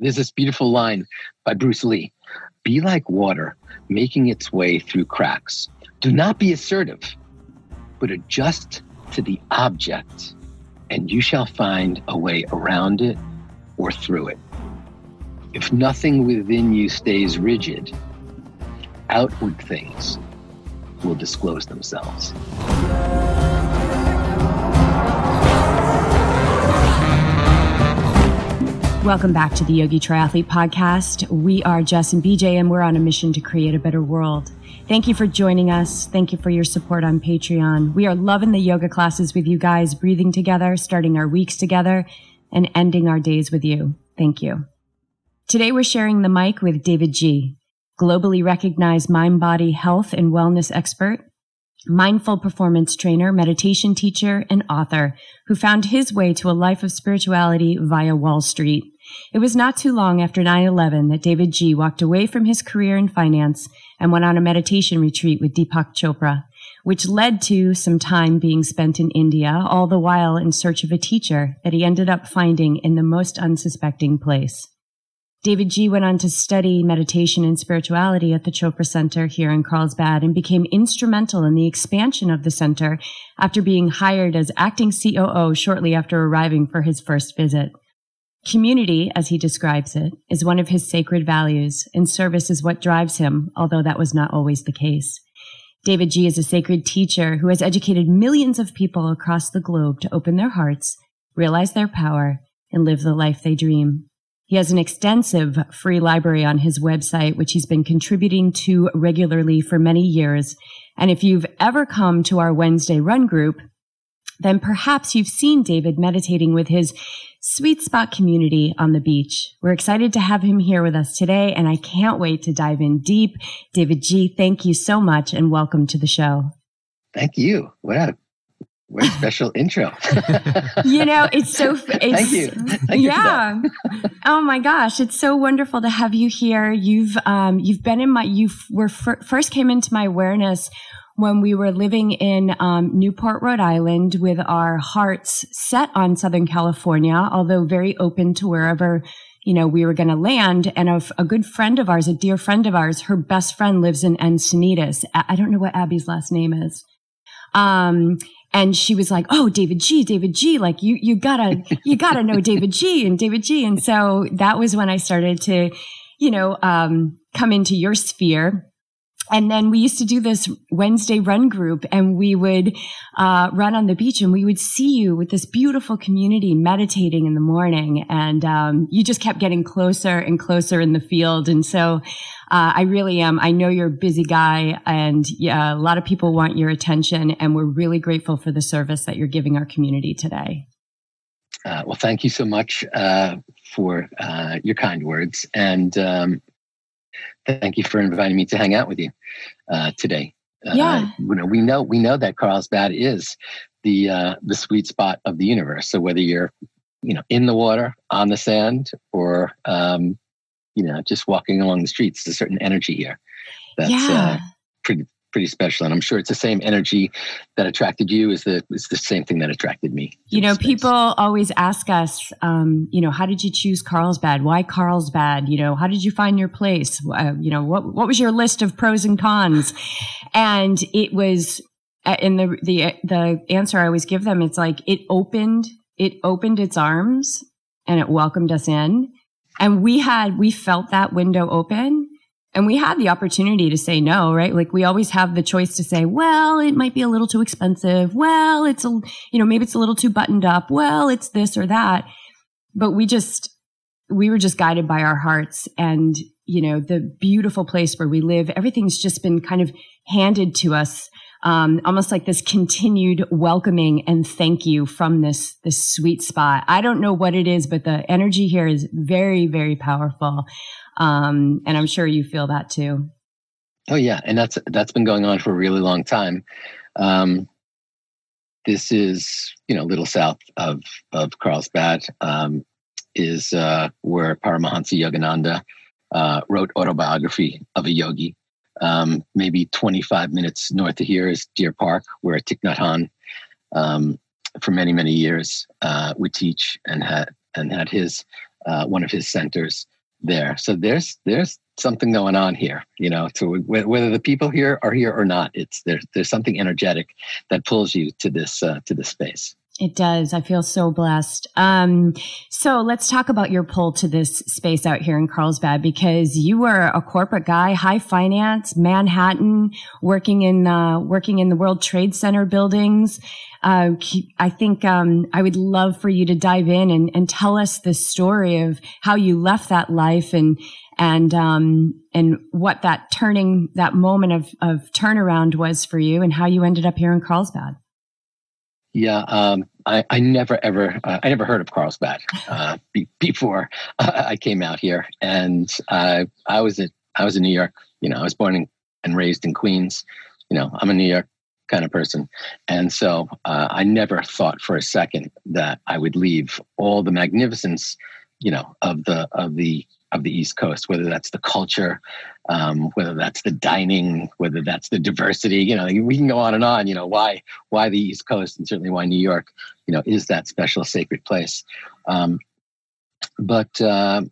There's this beautiful line by Bruce Lee Be like water making its way through cracks. Do not be assertive, but adjust to the object, and you shall find a way around it or through it. If nothing within you stays rigid, outward things will disclose themselves. Welcome back to the Yogi Triathlete Podcast. We are Jess and BJ, and we're on a mission to create a better world. Thank you for joining us. Thank you for your support on Patreon. We are loving the yoga classes with you guys, breathing together, starting our weeks together, and ending our days with you. Thank you. Today, we're sharing the mic with David G., globally recognized mind body health and wellness expert, mindful performance trainer, meditation teacher, and author who found his way to a life of spirituality via Wall Street. It was not too long after 9-11 that David G walked away from his career in finance and went on a meditation retreat with Deepak Chopra, which led to some time being spent in India, all the while in search of a teacher that he ended up finding in the most unsuspecting place. David G went on to study meditation and spirituality at the Chopra Center here in Carlsbad and became instrumental in the expansion of the center after being hired as acting COO shortly after arriving for his first visit. Community, as he describes it, is one of his sacred values, and service is what drives him, although that was not always the case. David G is a sacred teacher who has educated millions of people across the globe to open their hearts, realize their power, and live the life they dream. He has an extensive free library on his website, which he's been contributing to regularly for many years. And if you've ever come to our Wednesday run group, then perhaps you've seen David meditating with his sweet spot community on the beach. We're excited to have him here with us today, and I can't wait to dive in deep. David G, thank you so much and welcome to the show. Thank you. What a what a special intro. you know, it's so. It's, Thank you. Thank yeah. You oh my gosh, it's so wonderful to have you here. You've um, you've been in my you were fir- first came into my awareness when we were living in um, Newport, Rhode Island, with our hearts set on Southern California, although very open to wherever you know we were going to land. And a, a, good friend of ours, a dear friend of ours, her best friend lives in Encinitas. I don't know what Abby's last name is. Um, and she was like, "Oh, David G, David G, like you you gotta you gotta know David G and David G." And so that was when I started to, you know, um, come into your sphere and then we used to do this Wednesday run group and we would uh, run on the beach and we would see you with this beautiful community meditating in the morning. And um, you just kept getting closer and closer in the field. And so uh, I really am. I know you're a busy guy and yeah, a lot of people want your attention. And we're really grateful for the service that you're giving our community today. Uh, well, thank you so much uh, for uh, your kind words. And um, thank you for inviting me to hang out with you uh, today. Uh, yeah, you know, we know we know that Carlsbad is the uh, the sweet spot of the universe. So whether you're you know in the water, on the sand, or um, you know just walking along the streets, there's a certain energy here that's yeah. uh, pretty pretty special and i'm sure it's the same energy that attracted you is the is the same thing that attracted me. You know people always ask us um, you know how did you choose carlsbad? Why carlsbad? You know how did you find your place? Uh, you know what what was your list of pros and cons? And it was uh, in the the the answer i always give them it's like it opened it opened its arms and it welcomed us in. And we had we felt that window open and we had the opportunity to say no, right? Like we always have the choice to say, well, it might be a little too expensive. Well, it's a, you know, maybe it's a little too buttoned up. Well, it's this or that. But we just, we were just guided by our hearts and, you know, the beautiful place where we live. Everything's just been kind of handed to us. Um, almost like this continued welcoming and thank you from this this sweet spot. I don't know what it is, but the energy here is very, very powerful. Um, and I'm sure you feel that too. Oh yeah, and that's that's been going on for a really long time. Um, this is you know a little south of of Carlsbad um, is uh, where Paramahansa Yogananda uh, wrote autobiography of a yogi. Um, maybe 25 minutes north of here is Deer Park, where Thich Nhat Hanh, um, for many many years, uh, would teach and had and had his uh, one of his centers there. So there's there's something going on here, you know. So whether the people here are here or not, it's there's there's something energetic that pulls you to this uh, to this space. It does. I feel so blessed. Um, so let's talk about your pull to this space out here in Carlsbad because you were a corporate guy, high finance, Manhattan, working in uh, working in the World Trade Center buildings. Uh, I think um, I would love for you to dive in and, and tell us the story of how you left that life and and um, and what that turning that moment of of turnaround was for you and how you ended up here in Carlsbad. Yeah, um, I, I, never ever, uh, I never heard of Carlsbad uh, be, before I came out here, and uh, I was at, I was in New York. You know, I was born in, and raised in Queens. You know, I'm a New York kind of person, and so uh, I never thought for a second that I would leave all the magnificence, you know, of the of the of the East Coast, whether that's the culture, um, whether that's the dining, whether that's the diversity. You know, we can go on and on. You know, why why the East Coast and certainly why New York, you know, is that special sacred place. Um, but uh,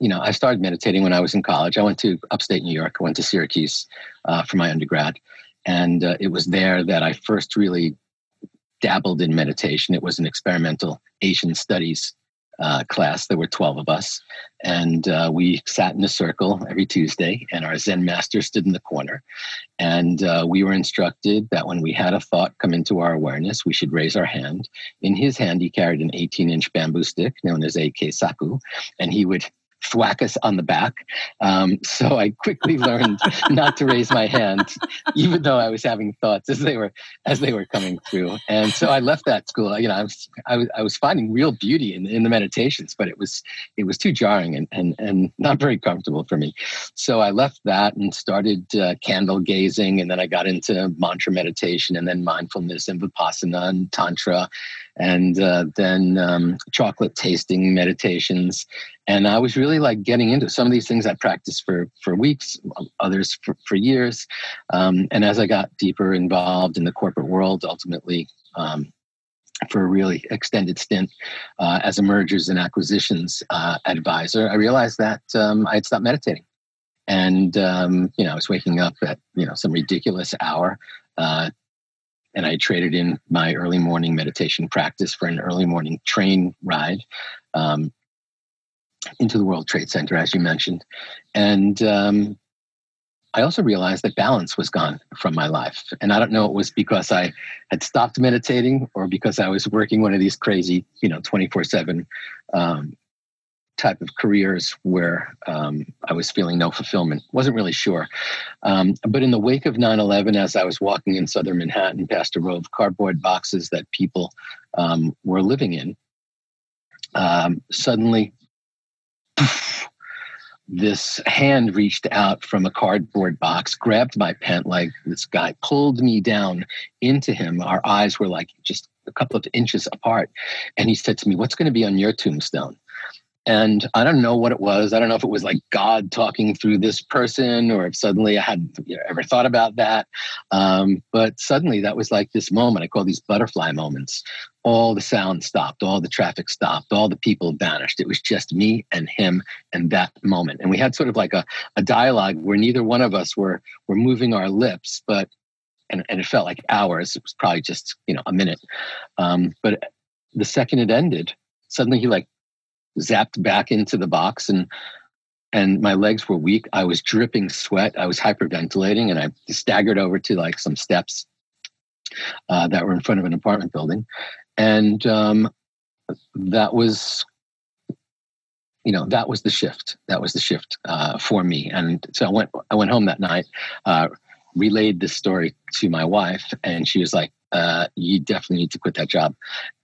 you know, I started meditating when I was in college. I went to upstate New York. I went to Syracuse uh, for my undergrad, and uh, it was there that I first really dabbled in meditation. It was an experimental Asian studies uh, class. There were 12 of us. And uh, we sat in a circle every Tuesday, and our Zen master stood in the corner. And uh, we were instructed that when we had a thought come into our awareness, we should raise our hand. In his hand, he carried an 18 inch bamboo stick known as a keisaku, and he would thwack us on the back. Um, so I quickly learned not to raise my hand, even though I was having thoughts as they were as they were coming through. And so I left that school. You know, I was I was, I was finding real beauty in, in the meditations, but it was it was too jarring and and and not very comfortable for me. So I left that and started uh, candle gazing, and then I got into mantra meditation, and then mindfulness and vipassana and tantra and uh, then um, chocolate tasting meditations. And I was really like getting into some of these things I practiced for for weeks, others for, for years. Um, and as I got deeper involved in the corporate world, ultimately um, for a really extended stint uh, as a mergers and acquisitions uh, advisor, I realized that um, I had stopped meditating. And um, you know, I was waking up at you know some ridiculous hour uh, and I traded in my early morning meditation practice for an early morning train ride um, into the World Trade Center, as you mentioned. And um, I also realized that balance was gone from my life. And I don't know it was because I had stopped meditating or because I was working one of these crazy, you know, 24 7 um, type of careers where um, I was feeling no fulfillment. Wasn't really sure. Um, but in the wake of 9 11, as I was walking in southern Manhattan past a row of cardboard boxes that people um, were living in, um, suddenly poof, this hand reached out from a cardboard box, grabbed my pant leg. This guy pulled me down into him. Our eyes were like just a couple of inches apart. And he said to me, What's going to be on your tombstone? And I don't know what it was. I don't know if it was like God talking through this person or if suddenly I had you know, ever thought about that. Um, but suddenly that was like this moment. I call these butterfly moments. All the sound stopped, all the traffic stopped, all the people vanished. It was just me and him and that moment. And we had sort of like a, a dialogue where neither one of us were, were moving our lips, but and, and it felt like hours. It was probably just, you know, a minute. Um, but the second it ended, suddenly he like zapped back into the box and and my legs were weak. I was dripping sweat. I was hyperventilating, and I staggered over to like some steps uh, that were in front of an apartment building, and um, that was, you know, that was the shift. That was the shift uh, for me. And so I went. I went home that night, uh, relayed this story to my wife, and she was like, uh, "You definitely need to quit that job."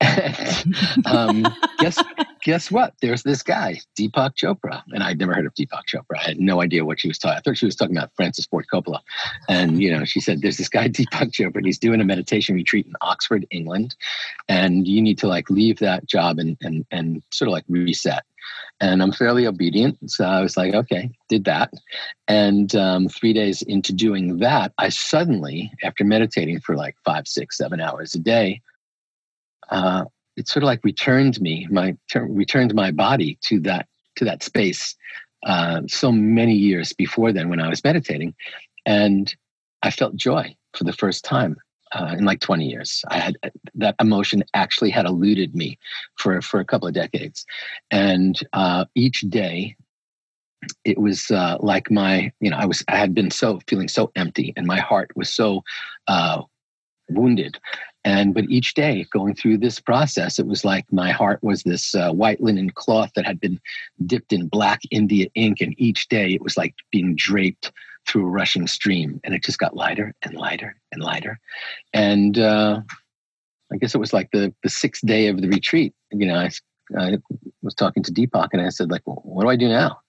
um, guess guess what? There's this guy, Deepak Chopra. And I'd never heard of Deepak Chopra. I had no idea what she was talking. I thought she was talking about Francis Ford Coppola. And, you know, she said, there's this guy, Deepak Chopra, and he's doing a meditation retreat in Oxford, England. And you need to like leave that job and, and, and sort of like reset. And I'm fairly obedient. So I was like, okay, did that. And um, three days into doing that, I suddenly, after meditating for like five, six, seven hours a day, uh, it sort of like returned me, my returned my body to that to that space uh, so many years before then when I was meditating, and I felt joy for the first time uh, in like 20 years. I had that emotion actually had eluded me for for a couple of decades, and uh, each day it was uh, like my you know I was I had been so feeling so empty, and my heart was so uh, wounded. And but each day going through this process, it was like my heart was this uh, white linen cloth that had been dipped in black India ink, and each day it was like being draped through a rushing stream, and it just got lighter and lighter and lighter. And uh, I guess it was like the the sixth day of the retreat. You know, I, I was talking to Deepak, and I said, like, well, what do I do now?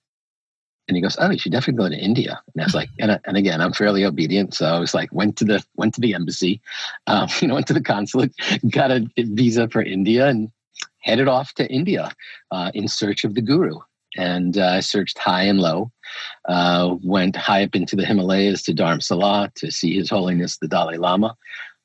And he goes, "Oh, you should definitely go to India." And I was like, and, and again, I'm fairly obedient, so I was like, went to the went to the embassy, um, you know, went to the consulate, got a visa for India, and headed off to India uh, in search of the guru and uh, I searched high and low. Uh, went high up into the Himalayas to Dharamsala to see His Holiness the Dalai Lama.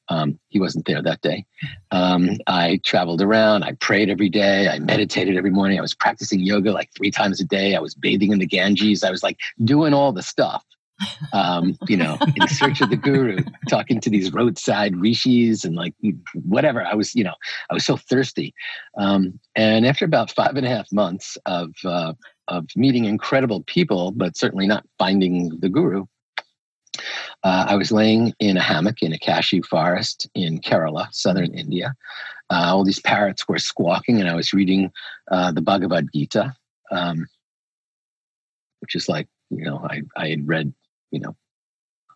Um, he wasn't there that day. Um, I traveled around. I prayed every day. I meditated every morning. I was practicing yoga like three times a day. I was bathing in the Ganges. I was like doing all the stuff um, you know, in search of the guru, talking to these roadside rishis and like whatever. I was, you know, I was so thirsty. Um, and after about five and a half months of uh, of meeting incredible people, but certainly not finding the guru, uh, I was laying in a hammock in a cashew forest in Kerala, southern India. Uh, all these parrots were squawking, and I was reading uh, the Bhagavad Gita, um, which is like you know I I had read you know,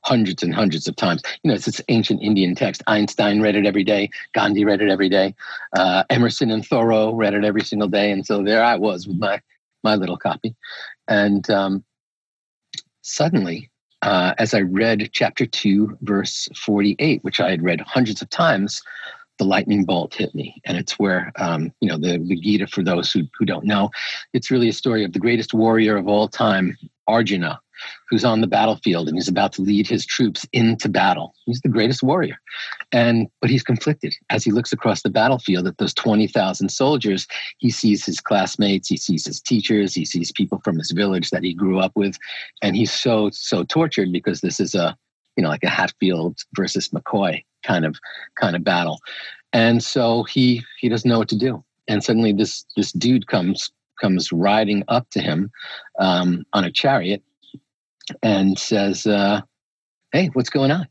hundreds and hundreds of times. You know, it's this ancient Indian text. Einstein read it every day. Gandhi read it every day. Uh, Emerson and Thoreau read it every single day. And so there I was with my my little copy. And um, suddenly, uh, as I read chapter two, verse forty-eight, which I had read hundreds of times, the lightning bolt hit me. And it's where, um, you know, the, the Gita, for those who, who don't know, it's really a story of the greatest warrior of all time, Arjuna, who's on the battlefield and he's about to lead his troops into battle. He's the greatest warrior. And but he's conflicted as he looks across the battlefield at those 20,000 soldiers, he sees his classmates, he sees his teachers, he sees people from his village that he grew up with and he's so so tortured because this is a you know like a Hatfield versus McCoy kind of kind of battle. And so he he doesn't know what to do. And suddenly this this dude comes comes riding up to him um, on a chariot and says, uh, "Hey, what's going on?"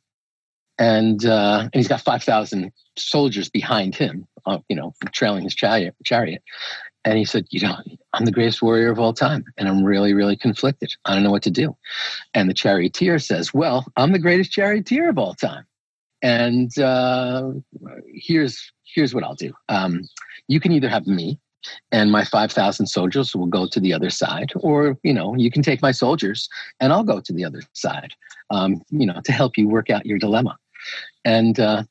And uh, and he's got five thousand soldiers behind him, uh, you know, trailing his chariot. And he said, "You know, I'm the greatest warrior of all time, and I'm really, really conflicted. I don't know what to do." And the charioteer says, "Well, I'm the greatest charioteer of all time, and uh, here's here's what I'll do. Um, you can either have me." And my 5000 soldiers will go to the other side or you know you can take my soldiers and i'll go to the other side um, you know to help you work out your dilemma. And uh,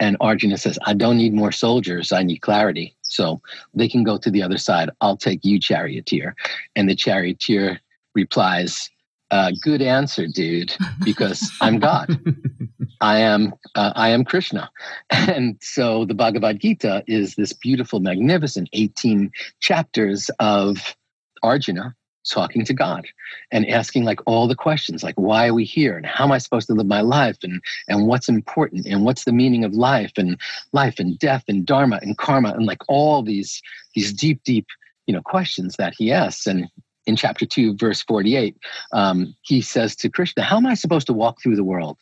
and arjuna says i don't need more soldiers. I need clarity. So they can go to the other side. I'll take you charioteer. And the charioteer replies uh, good answer, dude, because I'm God. I am uh, I am Krishna, and so the Bhagavad Gita is this beautiful, magnificent 18 chapters of Arjuna talking to God and asking like all the questions, like why are we here, and how am I supposed to live my life, and and what's important, and what's the meaning of life, and life and death, and dharma and karma, and like all these these deep, deep you know questions that he asks, and in chapter 2 verse 48 um, he says to krishna how am i supposed to walk through the world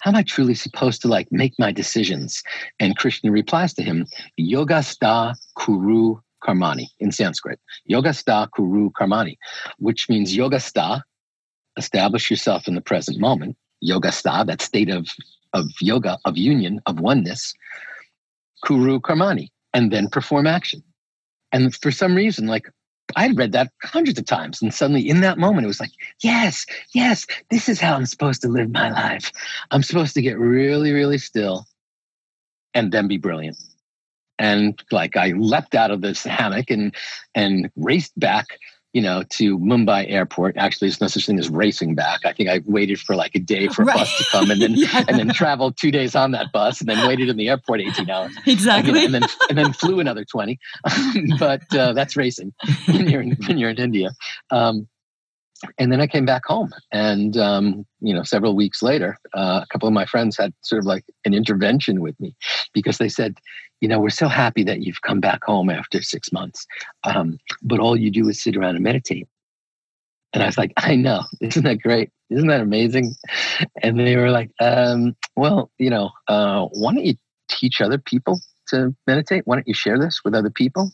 how am i truly supposed to like make my decisions? And krishna replies to him yoga sta kuru karmani in sanskrit. Yoga sta kuru karmani which means yoga sta establish yourself in the present moment. Yoga sta that state of of yoga of union of oneness. Kuru karmani and then perform action. And for some reason like I'd read that hundreds of times. And suddenly in that moment, it was like, yes, yes, this is how I'm supposed to live my life. I'm supposed to get really, really still and then be brilliant. And like I leapt out of this hammock and and raced back you know, to Mumbai airport. Actually, there's no such thing as racing back. I think I waited for like a day for a right. bus to come and then yeah. and then traveled two days on that bus and then waited in the airport 18 hours. Exactly. And, and then and then flew another 20. but uh, that's racing when you're in, when you're in India. Um, and then I came back home, and um, you know, several weeks later, uh, a couple of my friends had sort of like an intervention with me because they said, you know, we're so happy that you've come back home after six months, um, but all you do is sit around and meditate. And I was like, I know, isn't that great? Isn't that amazing? And they were like, um, well, you know, uh, why don't you teach other people to meditate? Why don't you share this with other people?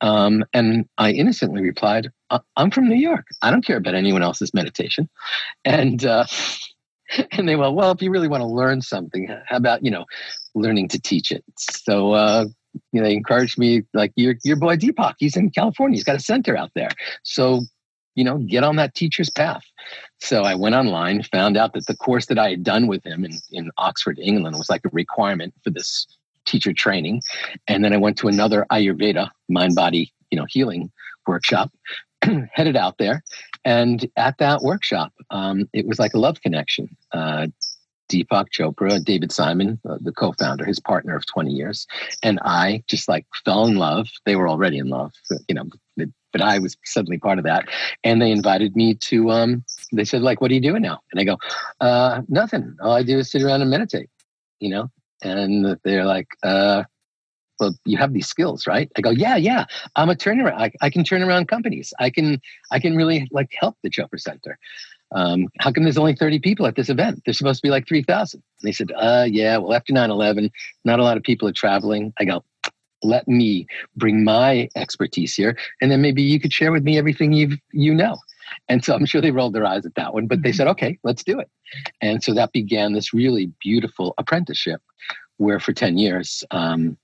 Um, and I innocently replied, I'm from New York. I don't care about anyone else's meditation. And uh, and they went, well, if you really want to learn something, how about you know, learning to teach it? So uh, you know, they encouraged me, like your your boy Deepak, he's in California, he's got a center out there. So you know, get on that teacher's path. So I went online, found out that the course that I had done with him in, in Oxford, England, was like a requirement for this teacher training. And then I went to another Ayurveda, mind body, you know, healing workshop headed out there. And at that workshop, um, it was like a love connection. Uh, Deepak Chopra, David Simon, uh, the co founder, his partner of 20 years, and I just like fell in love. They were already in love, you know, but I was suddenly part of that. And they invited me to, um, they said, like, what are you doing now? And I go, uh, nothing. All I do is sit around and meditate, you know? And they're like, uh, well, you have these skills, right? I go, yeah, yeah. I'm a turnaround. I, I can turn around companies. I can, I can really like help the Chopra Center. Um, how come there's only 30 people at this event? There's supposed to be like 3,000. They said, uh, yeah, well, after 9 11, not a lot of people are traveling. I go, let me bring my expertise here. And then maybe you could share with me everything you've, you know. And so I'm sure they rolled their eyes at that one, but they mm-hmm. said, okay, let's do it. And so that began this really beautiful apprenticeship where for 10 years, um,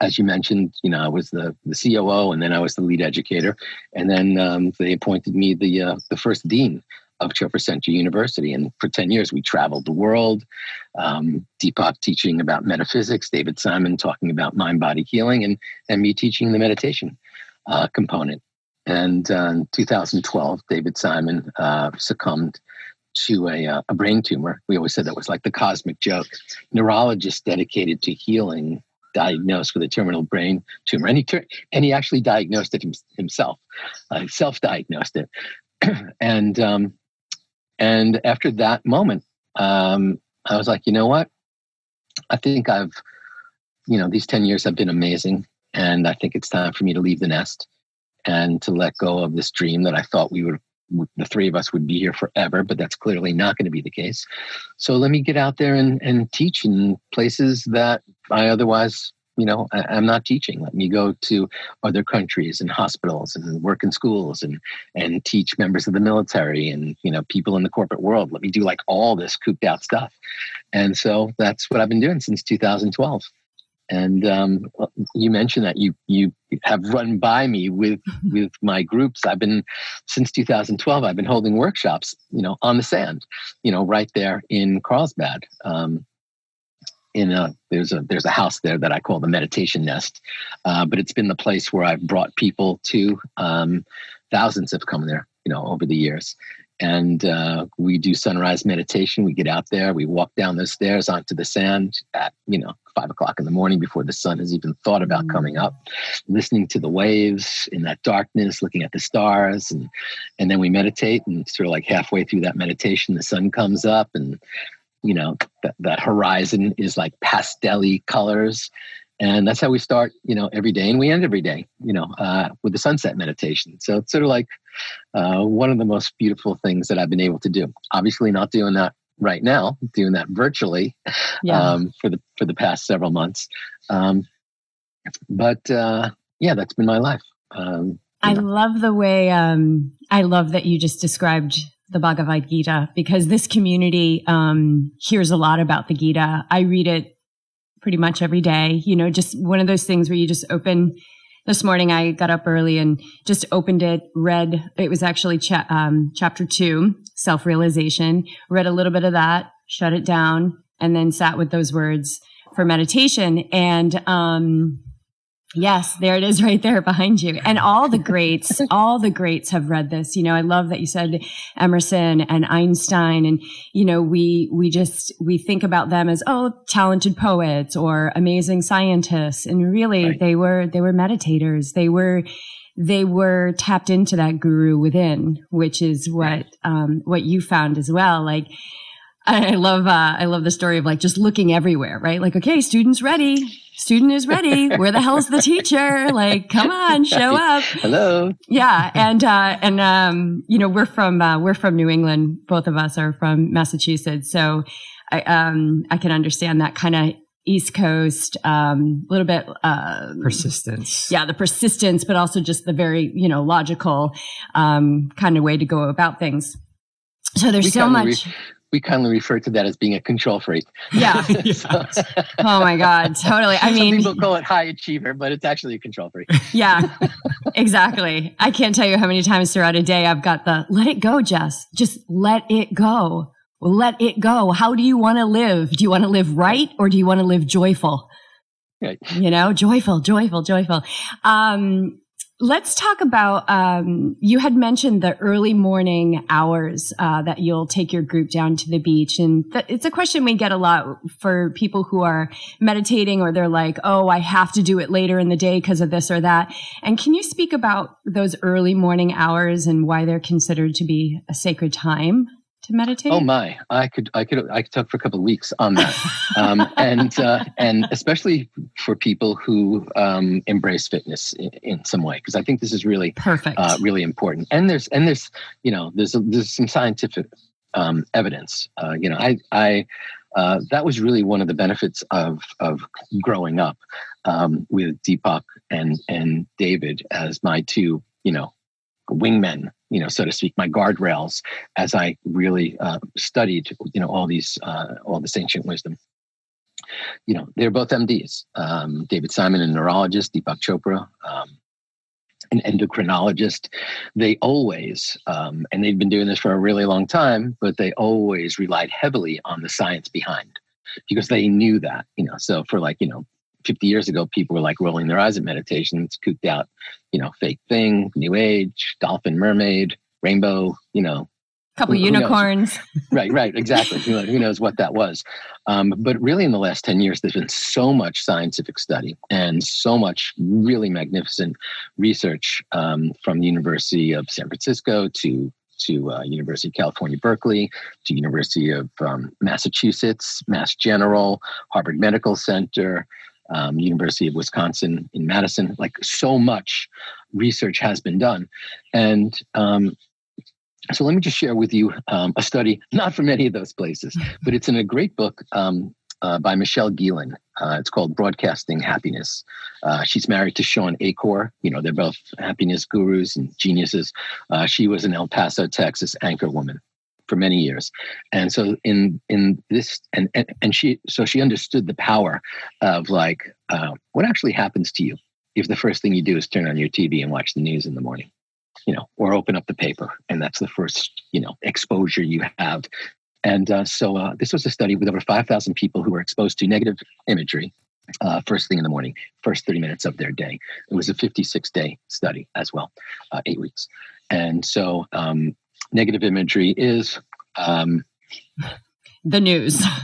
as you mentioned, you know, I was the, the COO and then I was the lead educator. And then um, they appointed me the, uh, the first dean of Chopra Center University. And for 10 years, we traveled the world. Um, Deepak teaching about metaphysics, David Simon talking about mind body healing, and, and me teaching the meditation uh, component. And uh, in 2012, David Simon uh, succumbed to a, uh, a brain tumor. We always said that was like the cosmic joke. Neurologist dedicated to healing diagnosed with a terminal brain tumor, and he ter- and he actually diagnosed it himself, uh, self-diagnosed it, and um, and after that moment, um, I was like, you know what? I think I've, you know, these ten years have been amazing, and I think it's time for me to leave the nest and to let go of this dream that I thought we would the three of us would be here forever, but that's clearly not going to be the case. So let me get out there and, and teach in places that I otherwise, you know, I, am not teaching. Let me go to other countries and hospitals and work in schools and and teach members of the military and you know people in the corporate world. Let me do like all this cooped out stuff. And so that's what I've been doing since 2012. And um, you mentioned that you you have run by me with with my groups. I've been since 2012. I've been holding workshops, you know, on the sand, you know, right there in Carlsbad. Um, in a there's a there's a house there that I call the meditation nest, uh, but it's been the place where I've brought people to. Um, thousands have come there, you know, over the years, and uh, we do sunrise meditation. We get out there, we walk down the stairs onto the sand at you know five o'clock in the morning before the sun has even thought about mm. coming up, listening to the waves in that darkness, looking at the stars, and and then we meditate. And sort of like halfway through that meditation, the sun comes up, and you know that, that horizon is like pastelly colors and that's how we start you know every day and we end every day you know uh, with the sunset meditation so it's sort of like uh, one of the most beautiful things that i've been able to do obviously not doing that right now doing that virtually yeah. um, for the for the past several months um, but uh, yeah that's been my life um, i know. love the way um, i love that you just described the Bhagavad Gita because this community um, hears a lot about the Gita. I read it pretty much every day. You know, just one of those things where you just open. This morning I got up early and just opened it, read, it was actually cha- um, chapter two, self realization, read a little bit of that, shut it down, and then sat with those words for meditation. And, um, Yes, there it is right there behind you. And all the greats, all the greats have read this. You know, I love that you said Emerson and Einstein and you know, we we just we think about them as oh, talented poets or amazing scientists and really right. they were they were meditators. They were they were tapped into that guru within, which is what um what you found as well. Like I love uh, I love the story of like just looking everywhere, right? Like, okay, students ready, student is ready. Where the hell's the teacher? Like, come on, show up. Hello. Yeah, and uh, and um, you know, we're from uh, we're from New England. Both of us are from Massachusetts, so I um I can understand that kind of East Coast, a um, little bit uh, persistence. Yeah, the persistence, but also just the very you know logical um, kind of way to go about things. So there's we so much. Re- we kindly refer to that as being a control freak. Yeah. oh my God. Totally. I mean, people call it high achiever, but it's actually a control freak. Yeah, exactly. I can't tell you how many times throughout a day I've got the let it go, Jess. Just let it go. Let it go. How do you want to live? Do you want to live right or do you want to live joyful? Right. You know, joyful, joyful, joyful. Um, Let's talk about. Um, you had mentioned the early morning hours uh, that you'll take your group down to the beach, and th- it's a question we get a lot for people who are meditating or they're like, "Oh, I have to do it later in the day because of this or that." And can you speak about those early morning hours and why they're considered to be a sacred time? To meditate? Oh my, I could, I could, I could talk for a couple of weeks on that, um, and uh, and especially for people who um, embrace fitness in, in some way, because I think this is really perfect, uh, really important. And there's and there's you know there's a, there's some scientific um, evidence. Uh, you know, I I. Uh, that was really one of the benefits of of growing up um, with Deepak and and David as my two, you know, wingmen you know, so to speak, my guardrails as I really uh, studied, you know, all these, uh, all this ancient wisdom. You know, they're both MDs. Um, David Simon, a neurologist, Deepak Chopra, um, an endocrinologist. They always, um, and they've been doing this for a really long time, but they always relied heavily on the science behind because they knew that, you know, so for like, you know, 50 years ago, people were like rolling their eyes at meditation. It's cooped out, you know, fake thing, new age, dolphin, mermaid, rainbow, you know. A couple who, unicorns. Who right, right, exactly. who, who, knows what that was? Um, but really, in the last 10 years, there's been so much scientific study and so much really magnificent research um, from the University of San Francisco to to uh, University of California, Berkeley, to University of um, Massachusetts, Mass General, Harvard Medical Center, um, University of Wisconsin in Madison. Like so much research has been done. And um, so let me just share with you um, a study, not from any of those places, but it's in a great book um, uh, by Michelle Gielan. Uh, it's called Broadcasting Happiness. Uh, she's married to Shawn Achor. You know, they're both happiness gurus and geniuses. Uh, she was an El Paso, Texas anchor woman for many years and so in in this and and, and she so she understood the power of like uh, what actually happens to you if the first thing you do is turn on your tv and watch the news in the morning you know or open up the paper and that's the first you know exposure you have and uh, so uh, this was a study with over 5000 people who were exposed to negative imagery uh, first thing in the morning, first 30 minutes of their day. It was a 56 day study as well, uh, eight weeks. And so um, negative imagery is um, the news.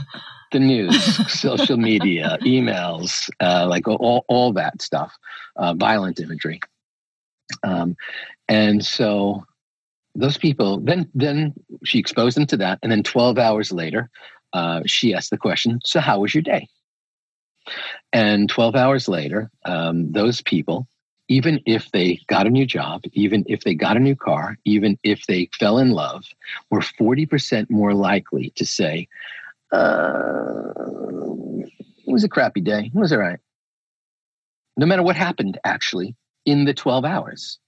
The news, social media, emails, uh, like all, all that stuff, uh, violent imagery. Um, and so those people, then, then she exposed them to that. And then 12 hours later, uh, she asked the question So, how was your day? And 12 hours later, um, those people even if they got a new job, even if they got a new car, even if they fell in love, were 40% more likely to say, uh, it was a crappy day. It was all right. No matter what happened, actually, in the 12 hours.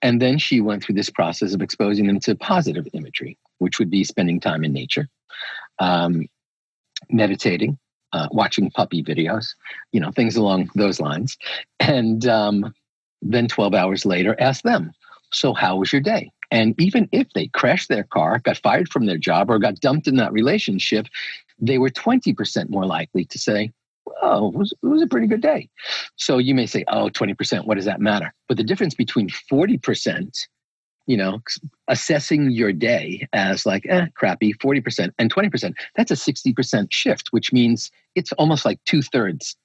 And then she went through this process of exposing them to positive imagery, which would be spending time in nature, um, meditating, uh, watching puppy videos, you know, things along those lines. And um, then 12 hours later, ask them, So, how was your day? And even if they crashed their car, got fired from their job, or got dumped in that relationship, they were 20% more likely to say, oh, it was, it was a pretty good day. So you may say, oh, 20%, what does that matter? But the difference between 40%, you know, assessing your day as like, eh, crappy, 40%, and 20%, that's a 60% shift, which means it's almost like two thirds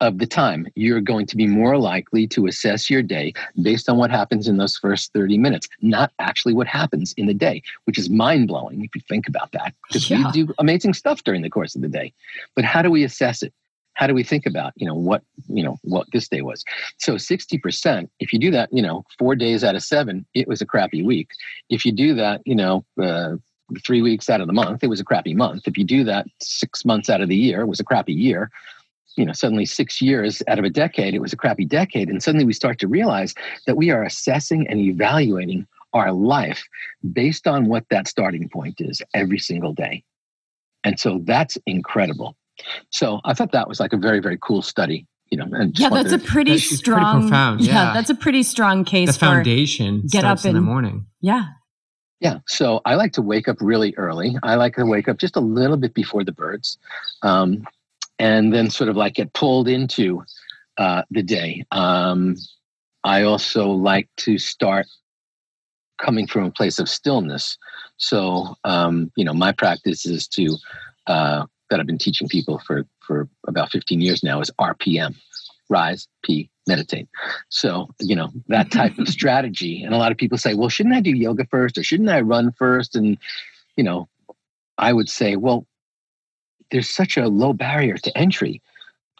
of the time, you're going to be more likely to assess your day based on what happens in those first 30 minutes, not actually what happens in the day, which is mind blowing if you think about that. Because yeah. we do amazing stuff during the course of the day. But how do we assess it? How do we think about, you know, what, you know, what this day was? So 60%, if you do that, you know, four days out of seven, it was a crappy week. If you do that, you know, uh, three weeks out of the month, it was a crappy month. If you do that six months out of the year, it was a crappy year you know suddenly six years out of a decade it was a crappy decade and suddenly we start to realize that we are assessing and evaluating our life based on what that starting point is every single day and so that's incredible so i thought that was like a very very cool study you know yeah that's a pretty that's strong pretty profound yeah. yeah. that's a pretty strong case the foundation get up in, in the morning yeah yeah, so I like to wake up really early. I like to wake up just a little bit before the birds. Um, and then sort of like get pulled into uh, the day. Um, I also like to start coming from a place of stillness. So, um, you know, my practice is to, uh, that I've been teaching people for, for about 15 years now is RPM rise, P, meditate. So, you know, that type of strategy. And a lot of people say, well, shouldn't I do yoga first or shouldn't I run first? And, you know, I would say, well, there's such a low barrier to entry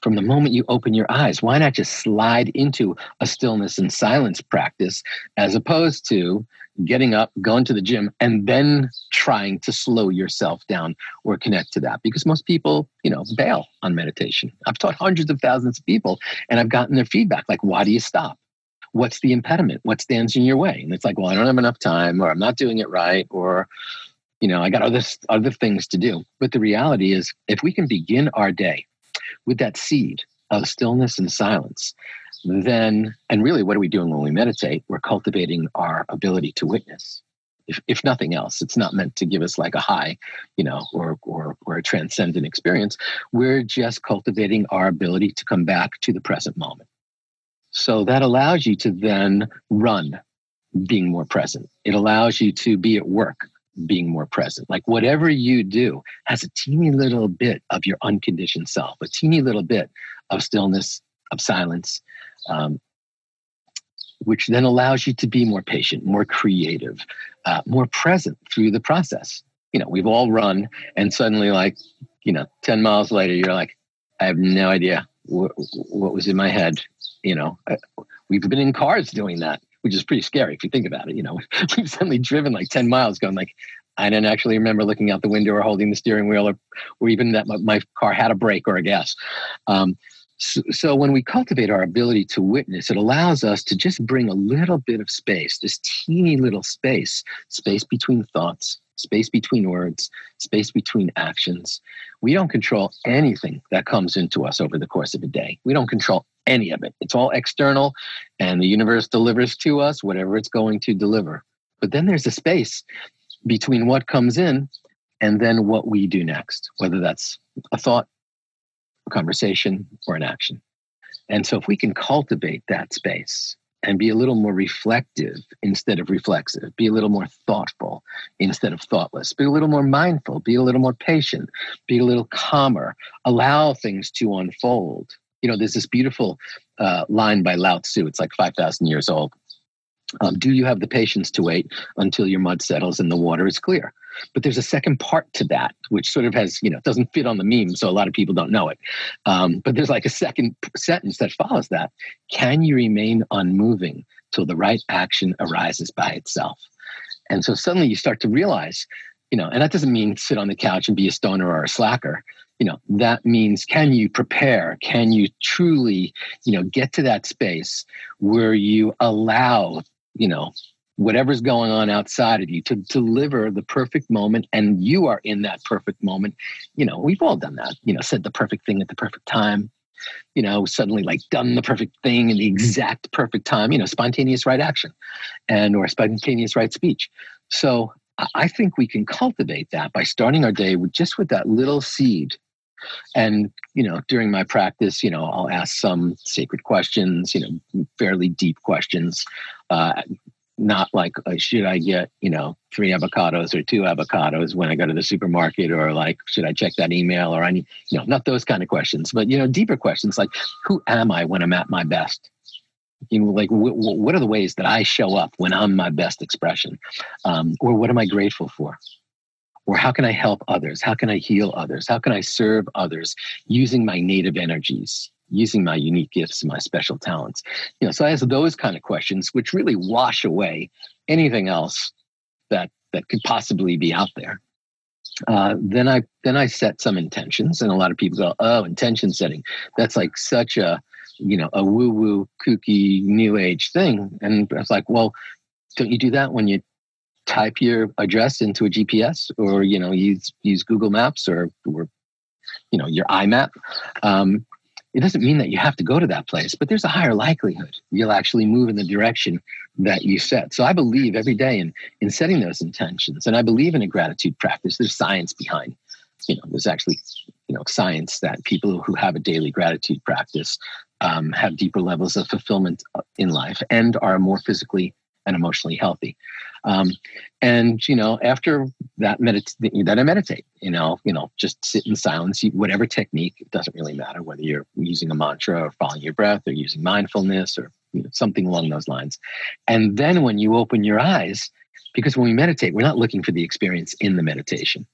from the moment you open your eyes. Why not just slide into a stillness and silence practice as opposed to getting up, going to the gym, and then trying to slow yourself down or connect to that? Because most people, you know, bail on meditation. I've taught hundreds of thousands of people and I've gotten their feedback like, why do you stop? What's the impediment? What stands in your way? And it's like, well, I don't have enough time, or I'm not doing it right, or you know, I got other other things to do. But the reality is, if we can begin our day with that seed of stillness and silence, then and really, what are we doing when we meditate? We're cultivating our ability to witness. If, if nothing else, it's not meant to give us like a high, you know, or or or a transcendent experience. We're just cultivating our ability to come back to the present moment. So that allows you to then run being more present. It allows you to be at work being more present. Like whatever you do has a teeny little bit of your unconditioned self, a teeny little bit of stillness, of silence, um, which then allows you to be more patient, more creative, uh, more present through the process. You know, we've all run, and suddenly, like, you know, 10 miles later, you're like, I have no idea what, was in my head. You know, I, we've been in cars doing that which is pretty scary if you think about it. You know, we've suddenly driven like 10 miles going like, I didn't actually remember looking out the window or holding the steering wheel or, or even that my, my car had a brake or a gas. Um, so, so, when we cultivate our ability to witness, it allows us to just bring a little bit of space, this teeny little space, space between thoughts, space between words, space between actions. We don't control anything that comes into us over the course of a day. We don't control any of it. It's all external, and the universe delivers to us whatever it's going to deliver. But then there's a space between what comes in and then what we do next, whether that's a thought, a conversation, or an action. And so, if we can cultivate that space and be a little more reflective instead of reflexive, be a little more thoughtful instead of thoughtless, be a little more mindful, be a little more patient, be a little calmer, allow things to unfold you know, there's this beautiful uh, line by Lao Tzu. It's like 5,000 years old. Um, do you have the patience to wait until your mud settles and the water is clear? But there's a second part to that, which sort of has, you know, doesn't fit on the meme, so a lot of people don't know it. Um, but there's like a second sentence that follows that. Can you remain unmoving till the right action arises by itself? And so suddenly you start to realize, you know, and that doesn't mean sit on the couch and be a stoner or a slacker you know that means can you prepare? Can you truly you know get to that space where you allow you know whatever's going on outside of you to deliver the perfect moment and you are in that perfect moment? You know we've all done that you know said the perfect thing at the perfect time you know suddenly like done the perfect thing in the exact perfect time you know spontaneous right action and or spontaneous right speech. So i think we can cultivate that by starting our day with just with that little seed And, you know, during my practice, you know, I'll ask some sacred questions, you know, fairly deep questions. Uh, not like uh, should I get you know three avocados or two avocados when I go to the supermarket, or like should I check that email, or need you know not those kind of questions, but you know deeper questions like who am I when I'm at my best? You know, like w- w- what are the ways that I show up when I'm my best expression, um, or what am I grateful for? Or how can I help others? How can I heal others? How can I serve others using my native energies? using my unique gifts and my special talents? You know, so I ask those kind of questions, which really wash away anything else that that could possibly be out there. Uh, then I then I set some intentions, and a lot of people go, "Oh, intention setting. That's like such a you know a woo woo kooky new age thing." And I was like, "Well, don't you do that when you type your address into a GPS, or you know use use Google Maps, or or you know your IMAP?" Um, it doesn't mean that you have to go to that place, but there's a higher likelihood you'll actually move in the direction that you set. So I believe every day in, in setting those intentions, and I believe in a gratitude practice. There's science behind, you know, there's actually, you know, science that people who have a daily gratitude practice um, have deeper levels of fulfillment uh, in life and are more physically and emotionally healthy. Um, and you know, after that medit- that I meditate, you know, you know, just sit in silence. Whatever technique, it doesn't really matter whether you're using a mantra or following your breath or using mindfulness or you know, something along those lines. And then when you open your eyes, because when we meditate, we're not looking for the experience in the meditation.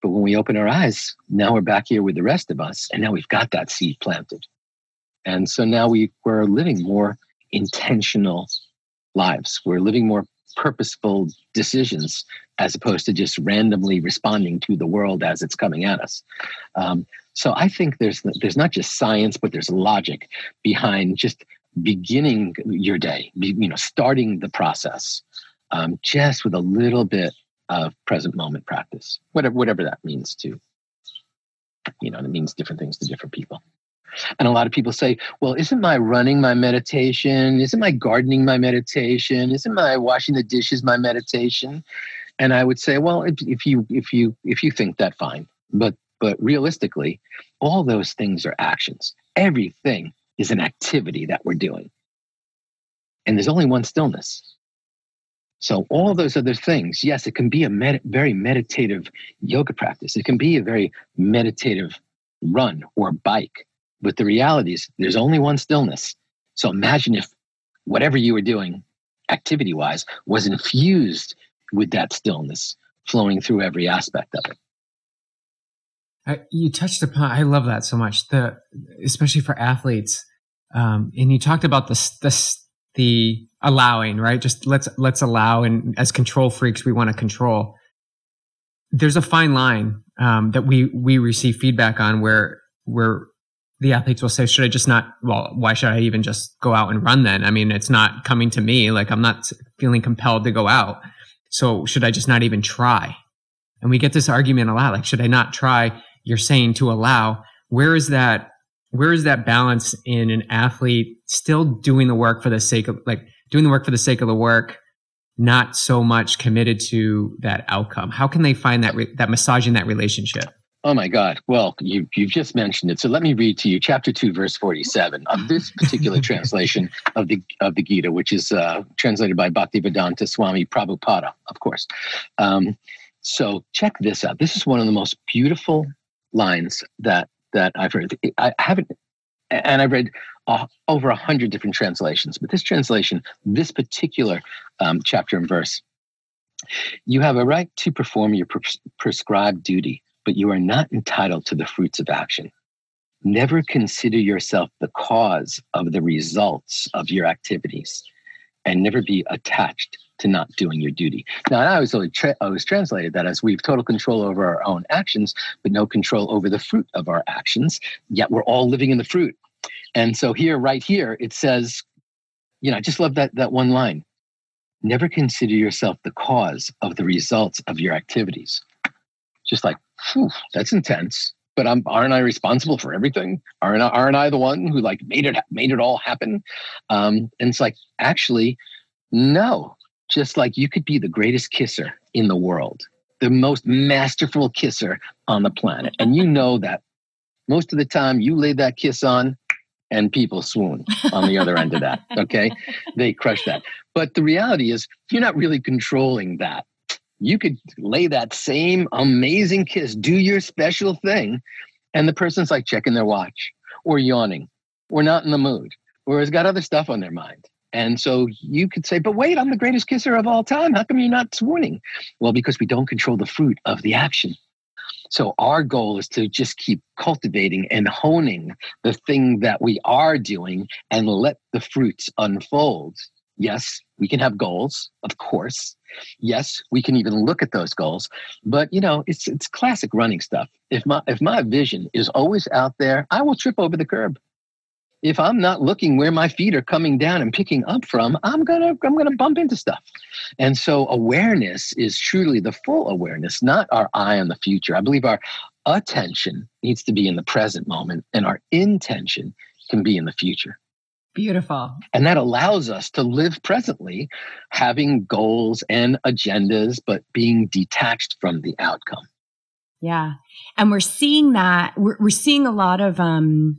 But when we open our eyes, now we're back here with the rest of us, and now we've got that seed planted. And so now we, we're living more intentional lives. We're living more purposeful decisions as opposed to just randomly responding to the world as it's coming at us. Um, so I think there's there's not just science, but there's logic behind just beginning your day. You know, starting the process um, just with a little bit of present moment practice, whatever whatever that means to. You know, it means different things to different people. And a lot of people say, well, isn't my running my meditation? Isn't my gardening my meditation? Isn't my washing the dishes my meditation? And I would say, well, if, if you if you if you think that, fine. But but realistically, all those things are actions. Everything is an activity that we're doing. And there's only one stillness. So all those other things, yes, it can be a med- very meditative yoga practice. It can be a very meditative run or bike. But the reality is, there's only one stillness. So imagine if whatever you were doing, activity wise, was infused with that stillness flowing through every aspect of it. You touched upon, I love that so much, the, especially for athletes. Um, and you talked about the, the, the allowing, right? Just let's, let's allow. And as control freaks, we want to control. There's a fine line, um, that we, we receive feedback on where, where the athletes will say, should I just not, well, why should I even just go out and run then? I mean, it's not coming to me. Like I'm not feeling compelled to go out. So should I just not even try? And we get this argument a lot. Like, should I not try? You're saying to allow. Where is that? Where is that balance in an athlete still doing the work for the sake of like doing the work for the sake of the work, not so much committed to that outcome? How can they find that, re- that massaging that relationship? Oh my God. Well, you, you've just mentioned it. So let me read to you chapter 2, verse 47 of this particular translation of the, of the Gita, which is uh, translated by Bhaktivedanta Swami Prabhupada, of course. Um, so check this out. This is one of the most beautiful lines that, that I've heard. I haven't, and I've read uh, over a hundred different translations, but this translation, this particular um, chapter and verse, you have a right to perform your pres- prescribed duty but you are not entitled to the fruits of action. Never consider yourself the cause of the results of your activities and never be attached to not doing your duty. Now, I was, tra- I was translated that as we have total control over our own actions, but no control over the fruit of our actions, yet we're all living in the fruit. And so here, right here, it says, you know, I just love that, that one line. Never consider yourself the cause of the results of your activities. Just like, whew, that's intense. But I'm, aren't I responsible for everything? Aren't I, aren't I the one who like made it made it all happen? Um, and it's like actually, no. Just like you could be the greatest kisser in the world, the most masterful kisser on the planet. And you know that most of the time you lay that kiss on and people swoon on the other end of that. Okay. They crush that. But the reality is, you're not really controlling that. You could lay that same amazing kiss, do your special thing, and the person's like checking their watch or yawning or not in the mood or has got other stuff on their mind. And so you could say, but wait, I'm the greatest kisser of all time. How come you're not swooning? Well, because we don't control the fruit of the action. So our goal is to just keep cultivating and honing the thing that we are doing and let the fruits unfold. Yes, we can have goals, of course. Yes, we can even look at those goals. But you know, it's it's classic running stuff. If my if my vision is always out there, I will trip over the curb if I'm not looking where my feet are coming down and picking up from, I'm gonna I'm gonna bump into stuff. And so awareness is truly the full awareness, not our eye on the future. I believe our attention needs to be in the present moment and our intention can be in the future. Beautiful. And that allows us to live presently, having goals and agendas, but being detached from the outcome. Yeah. And we're seeing that, we're, we're seeing a lot of, um,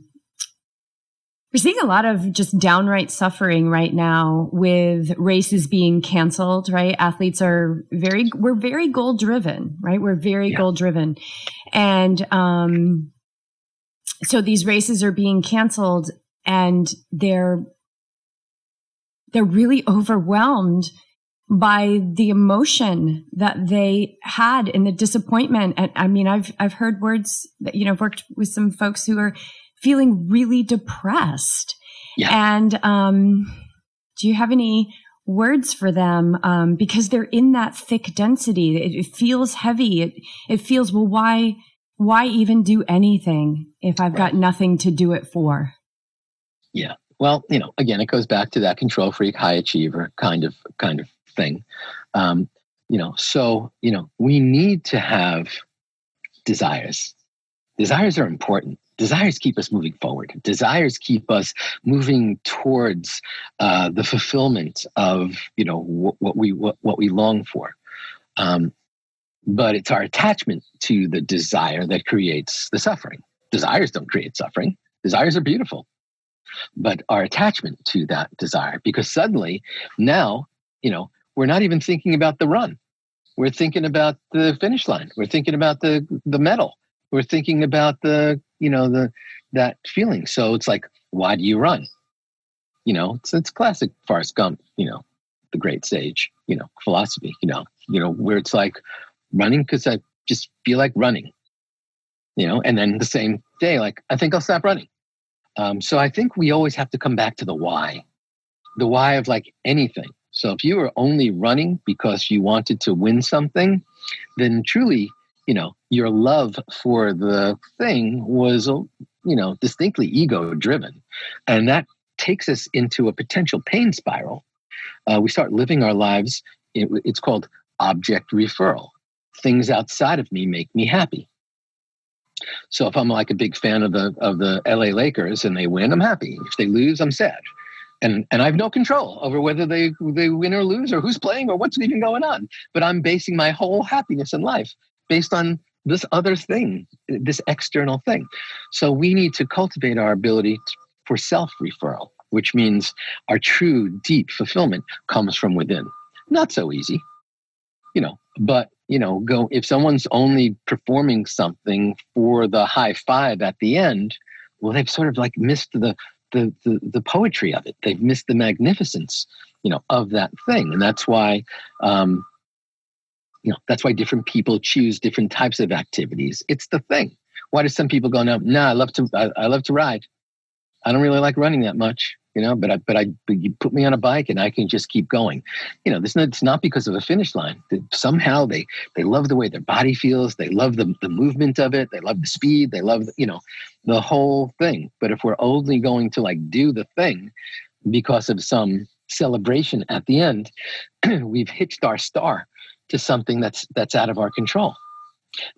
we're seeing a lot of just downright suffering right now with races being canceled, right? Athletes are very, we're very goal driven, right? We're very yeah. goal driven. And, um, so these races are being canceled and they're, they're really overwhelmed by the emotion that they had and the disappointment. And I mean, I've, I've heard words that, you know, I've worked with some folks who are feeling really depressed. Yeah. And um, do you have any words for them? Um, because they're in that thick density. It, it feels heavy. It, it feels, well, why, why even do anything if I've right. got nothing to do it for? Yeah. Well, you know, again, it goes back to that control freak, high achiever kind of kind of thing. Um, you know, so you know, we need to have desires. Desires are important desires keep us moving forward desires keep us moving towards uh, the fulfillment of you know what, what we what, what, we long for um, but it's our attachment to the desire that creates the suffering desires don't create suffering desires are beautiful but our attachment to that desire because suddenly now you know we're not even thinking about the run. We're thinking about the finish line. We're thinking about the the medal. We're thinking about the you know the that feeling. So it's like why do you run? You know it's, it's classic Forrest Gump you know the great sage you know philosophy you know you know where it's like running because I just feel like running you know and then the same day like I think I'll stop running um, so I think we always have to come back to the why the why of like anything. So if you were only running because you wanted to win something then truly you know your love for the thing was you know distinctly ego driven and that takes us into a potential pain spiral. Uh, we start living our lives it, it's called object referral. Things outside of me make me happy so if i'm like a big fan of the of the la lakers and they win i'm happy if they lose i'm sad and and I have no control over whether they they win or lose or who's playing or what's even going on. But I'm basing my whole happiness in life based on this other thing, this external thing. So we need to cultivate our ability for self referral, which means our true, deep fulfillment comes from within. Not so easy, you know, but you know, go if someone's only performing something for the high five at the end, well, they've sort of like missed the the, the, the poetry of it. They've missed the magnificence, you know, of that thing, and that's why um, you know that's why different people choose different types of activities. It's the thing. Why do some people go no nah i love to I, I, love to ride. I don't really like running that much you know but i but i but you put me on a bike and i can just keep going. You know this it's not because of a finish line. Somehow they they love the way their body feels. They love the, the movement of it. They love the speed. They love you know the whole thing. But if we're only going to like do the thing because of some celebration at the end we've hitched our star to something that's that's out of our control.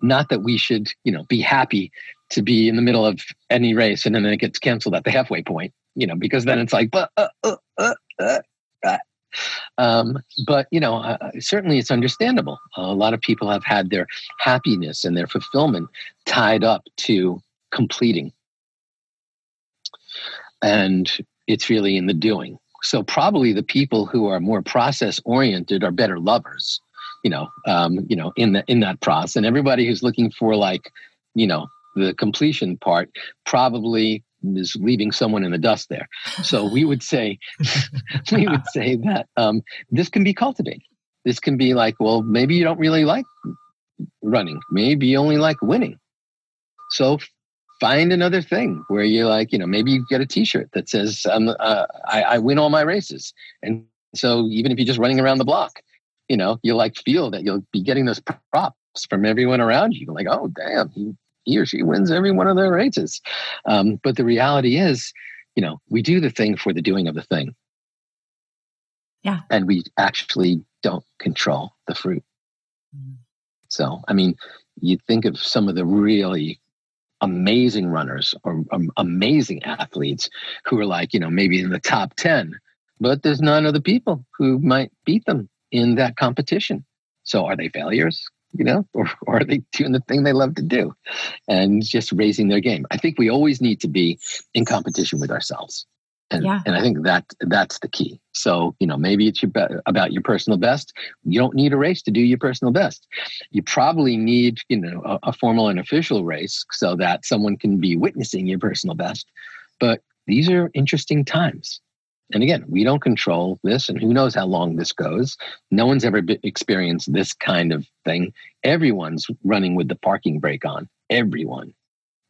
Not that we should you know be happy to be in the middle of any race and then it gets canceled at the halfway point you know because then it's like but uh, uh, uh, uh, uh. um, but you know, uh, certainly it's understandable. Uh, a lot of people have had their happiness and their fulfillment tied up to completing, and it's really in the doing. So probably the people who are more process oriented are better lovers. You know, um, you know, in the in that process, and everybody who's looking for like, you know, the completion part probably is leaving someone in the dust there. So we would say, we would say that um, this can be cultivated. This can be like, well, maybe you don't really like running. Maybe you only like winning. So find another thing where you're like, you know, maybe you get a T-shirt that says, um, uh, I, "I win all my races," and so even if you're just running around the block, you know, you like feel that you'll be getting those props from everyone around you. Like, oh, damn, he he or she wins every one of their races. Um, but the reality is, you know, we do the thing for the doing of the thing. Yeah. And we actually don't control the fruit. Mm. So, I mean, you think of some of the really amazing runners or um, amazing athletes who are like, you know, maybe in the top 10, but there's none of the people who might beat them in that competition. So are they failures? You know, or, or are they doing the thing they love to do and just raising their game? I think we always need to be in competition with ourselves. And, yeah. and I think that that's the key. So, you know, maybe it's your be- about your personal best. You don't need a race to do your personal best. You probably need, you know, a, a formal and official race so that someone can be witnessing your personal best. But these are interesting times. And again, we don't control this, and who knows how long this goes. No one's ever experienced this kind of thing. Everyone's running with the parking brake on. Everyone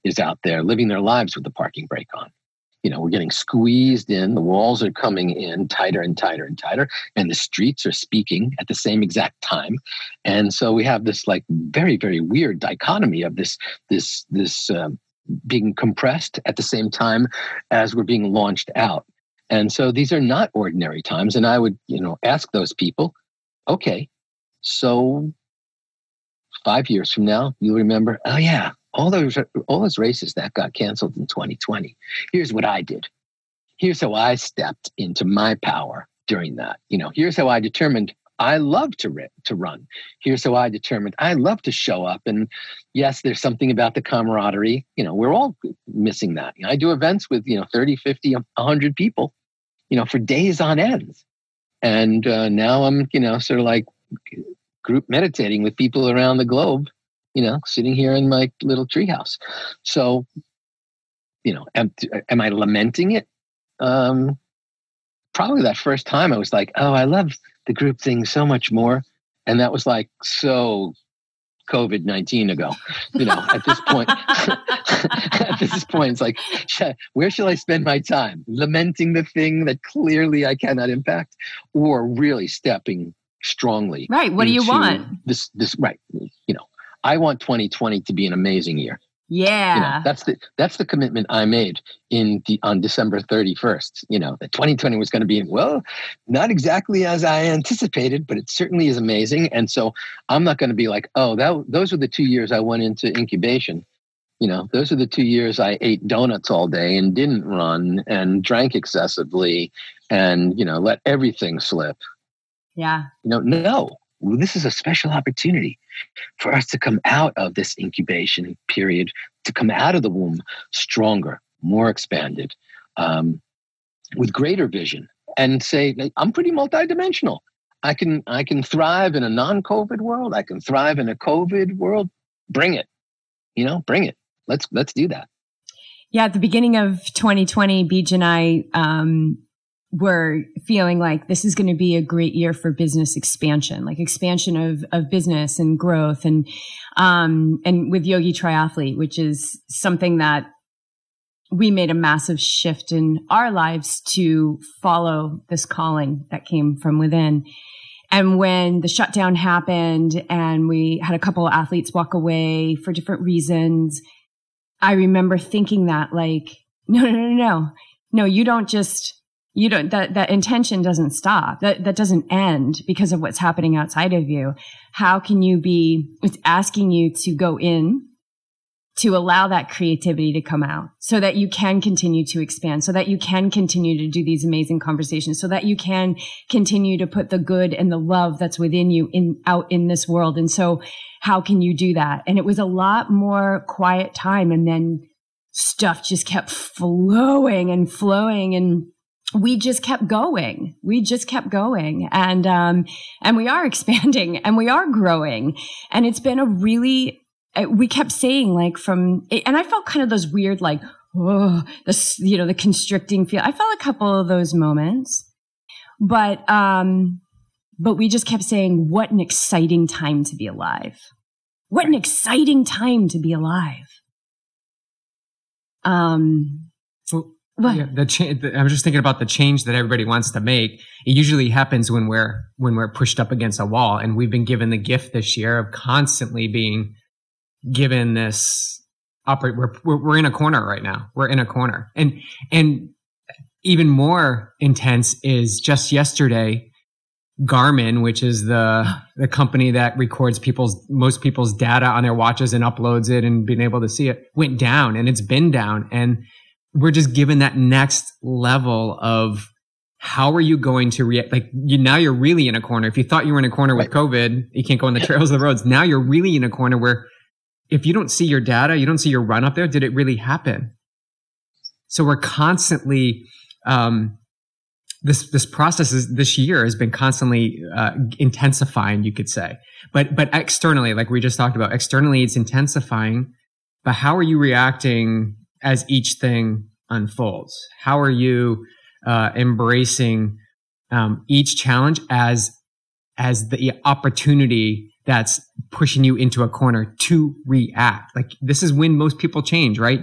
is out there living their lives with the parking brake on. You know, we're getting squeezed in, the walls are coming in tighter and tighter and tighter, and the streets are speaking at the same exact time. And so we have this like very, very weird dichotomy of this, this, this um, being compressed at the same time as we're being launched out and so these are not ordinary times. And I would, you know, ask those people, okay, so five years from now, you'll remember, oh yeah, all those all those races that got canceled in 2020. Here's what I did. Here's how I stepped into my power during that. You know, here's how I determined I love to ri- to run. Here's how I determined I love to show up. And yes, there's something about the camaraderie. You know, we're all missing that. You know, I do events with, you know, 30, 50, 100 people, you know, for days on end. And uh, now I'm, you know, sort of like group meditating with people around the globe, you know, sitting here in my little treehouse. So, you know, am, am I lamenting it? Um, probably that first time I was like, oh, I love the group thing so much more. And that was like so COVID 19 ago. You know, at this point, at this point, it's like, where shall I spend my time? Lamenting the thing that clearly I cannot impact or really stepping strongly. Right. What do you want? This, this, right. You know, I want 2020 to be an amazing year. Yeah. You know, that's the that's the commitment I made in the on December 31st. You know, that 2020 was going to be well, not exactly as I anticipated, but it certainly is amazing. And so I'm not going to be like, oh, that those were the two years I went into incubation. You know, those are the two years I ate donuts all day and didn't run and drank excessively and, you know, let everything slip. Yeah. You know, no, this is a special opportunity for us to come out of this incubation period, to come out of the womb stronger, more expanded, um, with greater vision, and say, I'm pretty multidimensional. I can I can thrive in a non-COVID world. I can thrive in a COVID world. Bring it, you know, bring it. Let's let's do that. Yeah, at the beginning of 2020, Beej and I um, were feeling like this is going to be a great year for business expansion, like expansion of, of business and growth and, um, and with Yogi Triathlete, which is something that we made a massive shift in our lives to follow this calling that came from within. And when the shutdown happened and we had a couple of athletes walk away for different reasons, I remember thinking that like, no, no, no, no, no, you don't just you don't that that intention doesn't stop that that doesn't end because of what's happening outside of you how can you be it's asking you to go in to allow that creativity to come out so that you can continue to expand, so that you can continue to do these amazing conversations, so that you can continue to put the good and the love that's within you in out in this world. And so how can you do that? And it was a lot more quiet time. And then stuff just kept flowing and flowing and we just kept going. We just kept going and, um, and we are expanding and we are growing. And it's been a really we kept saying like from, and I felt kind of those weird, like, oh, this, you know, the constricting feel. I felt a couple of those moments, but, um, but we just kept saying, what an exciting time to be alive. What an exciting time to be alive. Um, well, yeah, the change. I'm just thinking about the change that everybody wants to make. It usually happens when we're when we're pushed up against a wall, and we've been given the gift this year of constantly being given this operate we're, we're, we're in a corner right now we're in a corner and and even more intense is just yesterday Garmin, which is the the company that records people's most people's data on their watches and uploads it and being able to see it, went down and it's been down. And we're just given that next level of how are you going to react? Like you now you're really in a corner. If you thought you were in a corner with COVID, you can't go on the trails of the roads. Now you're really in a corner where if you don't see your data, you don't see your run up there, did it really happen? So we're constantly, um, this this process is this year has been constantly uh, intensifying, you could say. But but externally, like we just talked about, externally it's intensifying. But how are you reacting as each thing unfolds? How are you uh, embracing um, each challenge as as the opportunity that's pushing you into a corner to react. Like this is when most people change, right?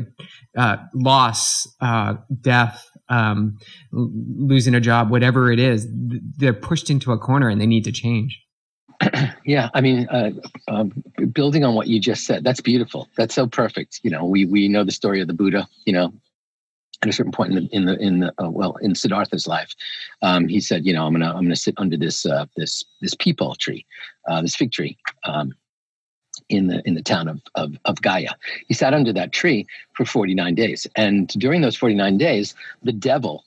Uh, loss, uh, death, um, losing a job, whatever it is, they're pushed into a corner and they need to change. yeah, I mean, uh, um, building on what you just said, that's beautiful. That's so perfect. You know, we we know the story of the Buddha. You know, at a certain point in the in the in the uh, well in Siddhartha's life, um, he said, you know, I'm gonna I'm gonna sit under this uh, this this peepal tree, uh, this fig tree, um, in the in the town of, of of Gaya. He sat under that tree for 49 days, and during those 49 days, the devil,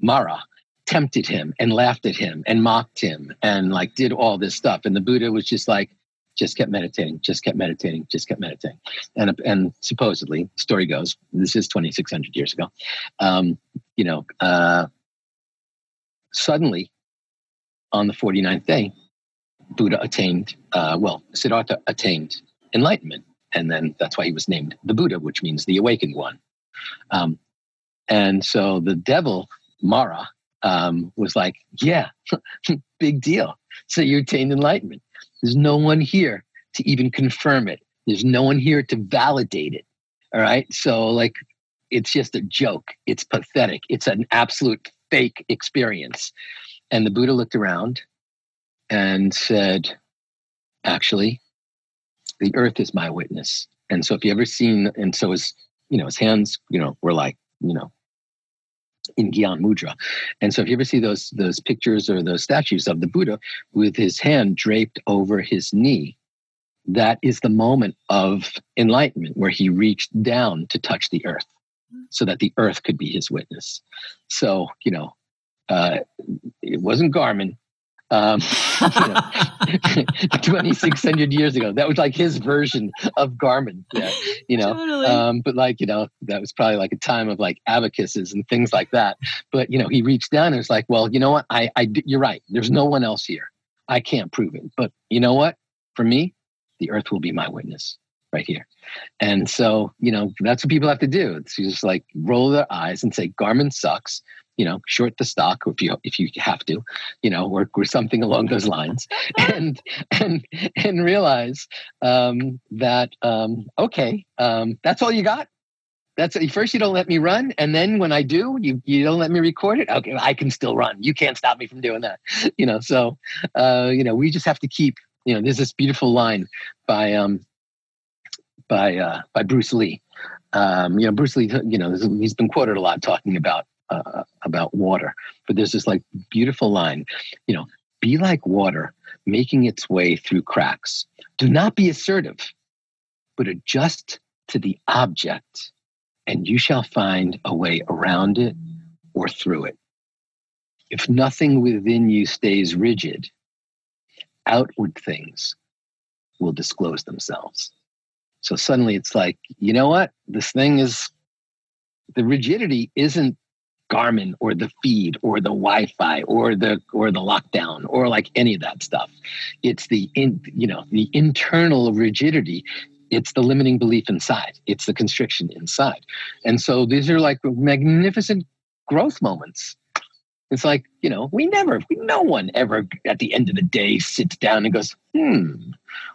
Mara, tempted him and laughed at him and mocked him and like did all this stuff, and the Buddha was just like, just kept meditating, just kept meditating, just kept meditating. And, and supposedly, story goes, this is 2,600 years ago, um, you know, uh, suddenly on the 49th day, Buddha attained, uh, well, Siddhartha attained enlightenment. And then that's why he was named the Buddha, which means the awakened one. Um, and so the devil, Mara, um, was like, yeah, big deal. So you attained enlightenment. There's no one here to even confirm it. There's no one here to validate it. All right. So, like, it's just a joke. It's pathetic. It's an absolute fake experience. And the Buddha looked around and said, Actually, the earth is my witness. And so, if you ever seen, and so his, you know, his hands, you know, were like, you know, in Gyan Mudra. And so if you ever see those those pictures or those statues of the Buddha with his hand draped over his knee, that is the moment of enlightenment where he reached down to touch the earth so that the earth could be his witness. So, you know, uh, it wasn't Garmin, um, know, 2600 years ago. That was like his version of garmin. Yeah you know? Totally. um, but like you know that was probably like a time of like abacuses and things like that. But you know he reached down and was like well you know what? I i you're right. There's no one else here. I can't prove it. But you know what? For me the earth will be my witness right here. And so you know that's what people have to do. It's just like roll their eyes and say garmin sucks you know, short the stock if you if you have to, you know, or, or something along those lines, and and and realize um, that um, okay, um, that's all you got. That's first you don't let me run, and then when I do, you you don't let me record it. Okay, I can still run. You can't stop me from doing that. You know, so uh, you know, we just have to keep. You know, there's this beautiful line by um by uh, by Bruce Lee. Um, you know, Bruce Lee. You know, he's been quoted a lot talking about uh, about water. But there's this like beautiful line, you know, be like water making its way through cracks. Do not be assertive, but adjust to the object, and you shall find a way around it or through it. If nothing within you stays rigid, outward things will disclose themselves. So suddenly it's like, you know what? This thing is the rigidity isn't Garmin or the feed or the Wi-Fi or the or the lockdown or like any of that stuff. It's the in, you know the internal rigidity. It's the limiting belief inside. It's the constriction inside. And so these are like magnificent growth moments. It's like you know we never, no one ever at the end of the day sits down and goes, hmm,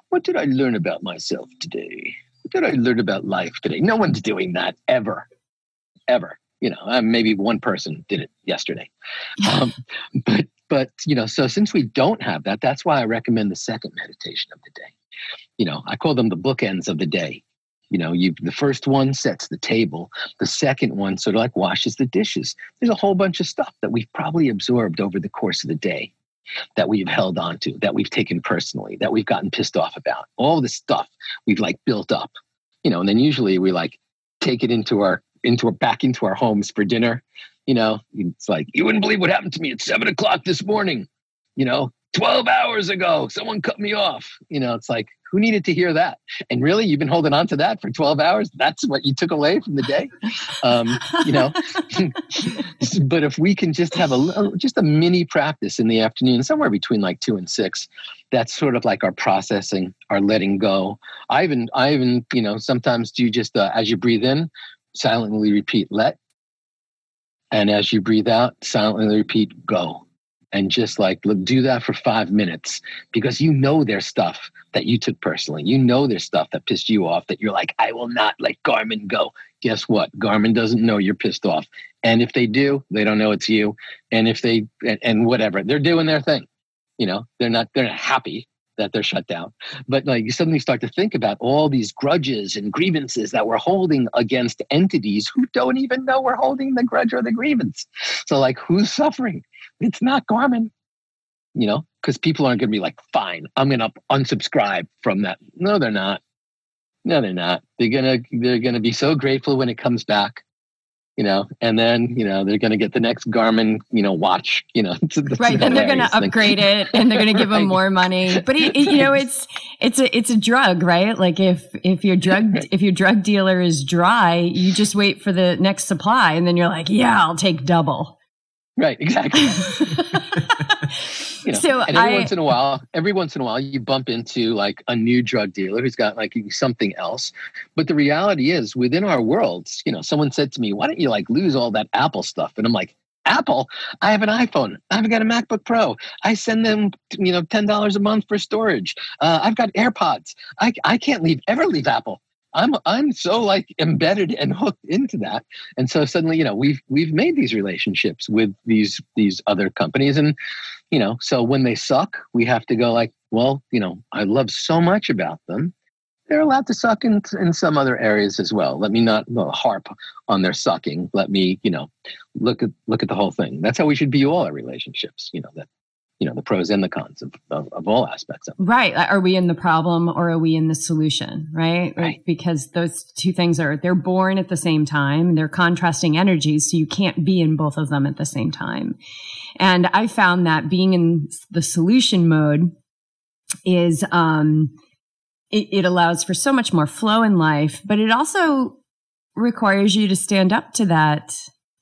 what did I learn about myself today? What did I learn about life today? No one's doing that ever, ever you know uh, maybe one person did it yesterday. Um, but but you know so since we don't have that that's why i recommend the second meditation of the day. You know i call them the bookends of the day. You know you the first one sets the table. The second one sort of like washes the dishes. There's a whole bunch of stuff that we've probably absorbed over the course of the day that we've held on to that we've taken personally that we've gotten pissed off about. All the stuff we've like built up. You know and then usually we like take it into our into back into our homes for dinner. You know, it's like you wouldn't believe what happened to me at seven o'clock this morning. You know, 12 hours ago, someone cut me off. You know, it's like, who needed to hear that? And really, you've been holding on to that for 12 hours? That's what you took away from the day? Um, you know, but if we can just have a just a mini practice in the afternoon, somewhere between like two and six, that's sort of like our processing, our letting go. I even, I even, you know, sometimes do just uh, as you breathe in, silently repeat let. And as you breathe out, silently repeat go. And just like look, do that for five minutes because you know there's stuff that you took personally. You know there's stuff that pissed you off that you're like, I will not let Garmin go. Guess what? Garmin doesn't know you're pissed off. And if they do, they don't know it's you. And if they and, and whatever, they're doing their thing. You know, they're not they're not happy that they're shut down. But like you suddenly start to think about all these grudges and grievances that we're holding against entities who don't even know we're holding the grudge or the grievance. So like who's suffering? It's not Garmin, you know, because people aren't going to be like, fine, I'm going to unsubscribe from that. No, they're not. No, they're not. They're gonna they're gonna be so grateful when it comes back you know, and then you know they're going to get the next Garmin, you know, watch, you know, right. Then they're going to upgrade it, and they're going to give right. them more money. But it, it, you know, it's it's a it's a drug, right? Like if if your drug if your drug dealer is dry, you just wait for the next supply, and then you're like, yeah, I'll take double. Right. Exactly. you know, so and every I, once in a while, every once in a while, you bump into like a new drug dealer who's got like something else. But the reality is, within our worlds, you know, someone said to me, "Why don't you like lose all that Apple stuff?" And I'm like, Apple, I have an iPhone. I've got a MacBook Pro. I send them, you know, ten dollars a month for storage. Uh, I've got AirPods. I I can't leave ever leave Apple. I'm I'm so like embedded and hooked into that. And so suddenly, you know, we've we've made these relationships with these these other companies. And, you know, so when they suck, we have to go like, well, you know, I love so much about them. They're allowed to suck in in some other areas as well. Let me not harp on their sucking. Let me, you know, look at look at the whole thing. That's how we should view all our relationships. You know, that you know the pros and the cons of, of, of, all aspects of it. right are we in the problem or are we in the solution right? right because those two things are they're born at the same time they're contrasting energies so you can't be in both of them at the same time and i found that being in the solution mode is um it, it allows for so much more flow in life but it also requires you to stand up to that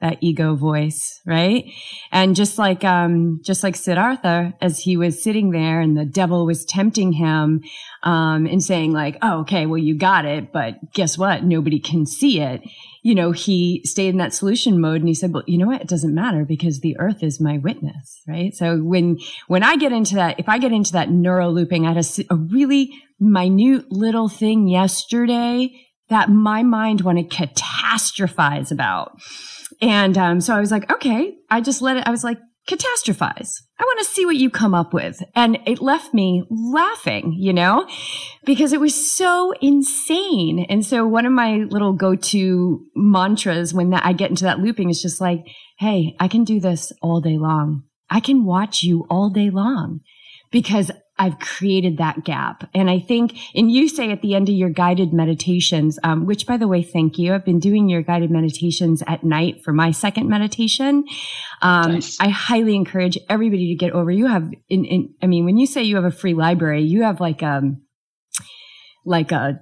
that ego voice, right? And just like, um, just like Siddhartha, as he was sitting there and the devil was tempting him, um, and saying like, oh, okay, well, you got it, but guess what? Nobody can see it. You know, he stayed in that solution mode and he said, well, you know what? It doesn't matter because the earth is my witness, right? So when, when I get into that, if I get into that neural looping, I had a, a really minute little thing yesterday that my mind wanted to catastrophize about. And um, so I was like, okay, I just let it, I was like, catastrophize. I want to see what you come up with. And it left me laughing, you know, because it was so insane. And so one of my little go to mantras when that, I get into that looping is just like, hey, I can do this all day long. I can watch you all day long because I've created that gap. And I think, and you say at the end of your guided meditations, um, which by the way, thank you. I've been doing your guided meditations at night for my second meditation. Um, nice. I highly encourage everybody to get over. You have, in, in, I mean, when you say you have a free library, you have like, um, like a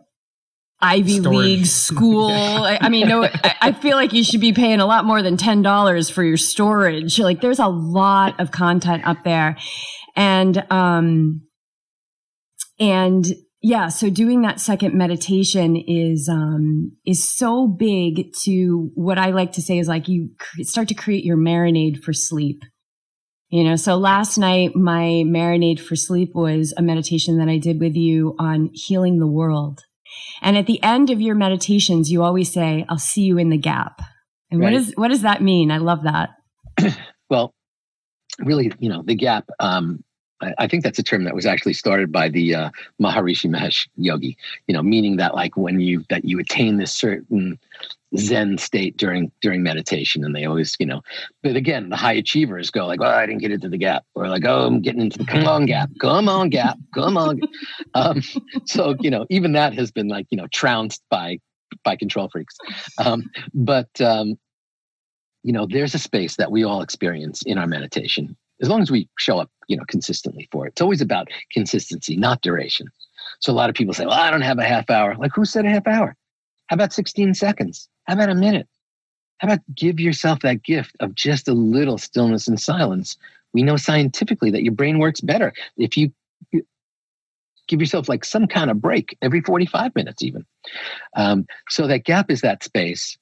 Ivy Storage. League school. I, mean, no, I, I feel like you should be paying a lot more than $10 for your storage. Like there's a lot of content up there. And, um, and yeah, so doing that second meditation is, um, is so big to what I like to say is like you start to create your marinade for sleep. You know, so last night, my marinade for sleep was a meditation that I did with you on healing the world. And at the end of your meditations, you always say, I'll see you in the gap. And right. what is, what does that mean? I love that. well, really, you know, the gap, um, I think that's a term that was actually started by the uh, Maharishi Mahesh Yogi. You know, meaning that like when you that you attain this certain Zen state during during meditation, and they always, you know, but again, the high achievers go like, "Well, I didn't get into the gap," or like, "Oh, I'm getting into the come on gap, come on gap, come on." Um, so you know, even that has been like you know trounced by by control freaks. Um, but um, you know, there's a space that we all experience in our meditation as long as we show up, you know, consistently for it. It's always about consistency, not duration. So a lot of people say, well, I don't have a half hour. Like who said a half hour? How about 16 seconds? How about a minute? How about give yourself that gift of just a little stillness and silence? We know scientifically that your brain works better if you give yourself like some kind of break every 45 minutes, even. Um, so that gap is that space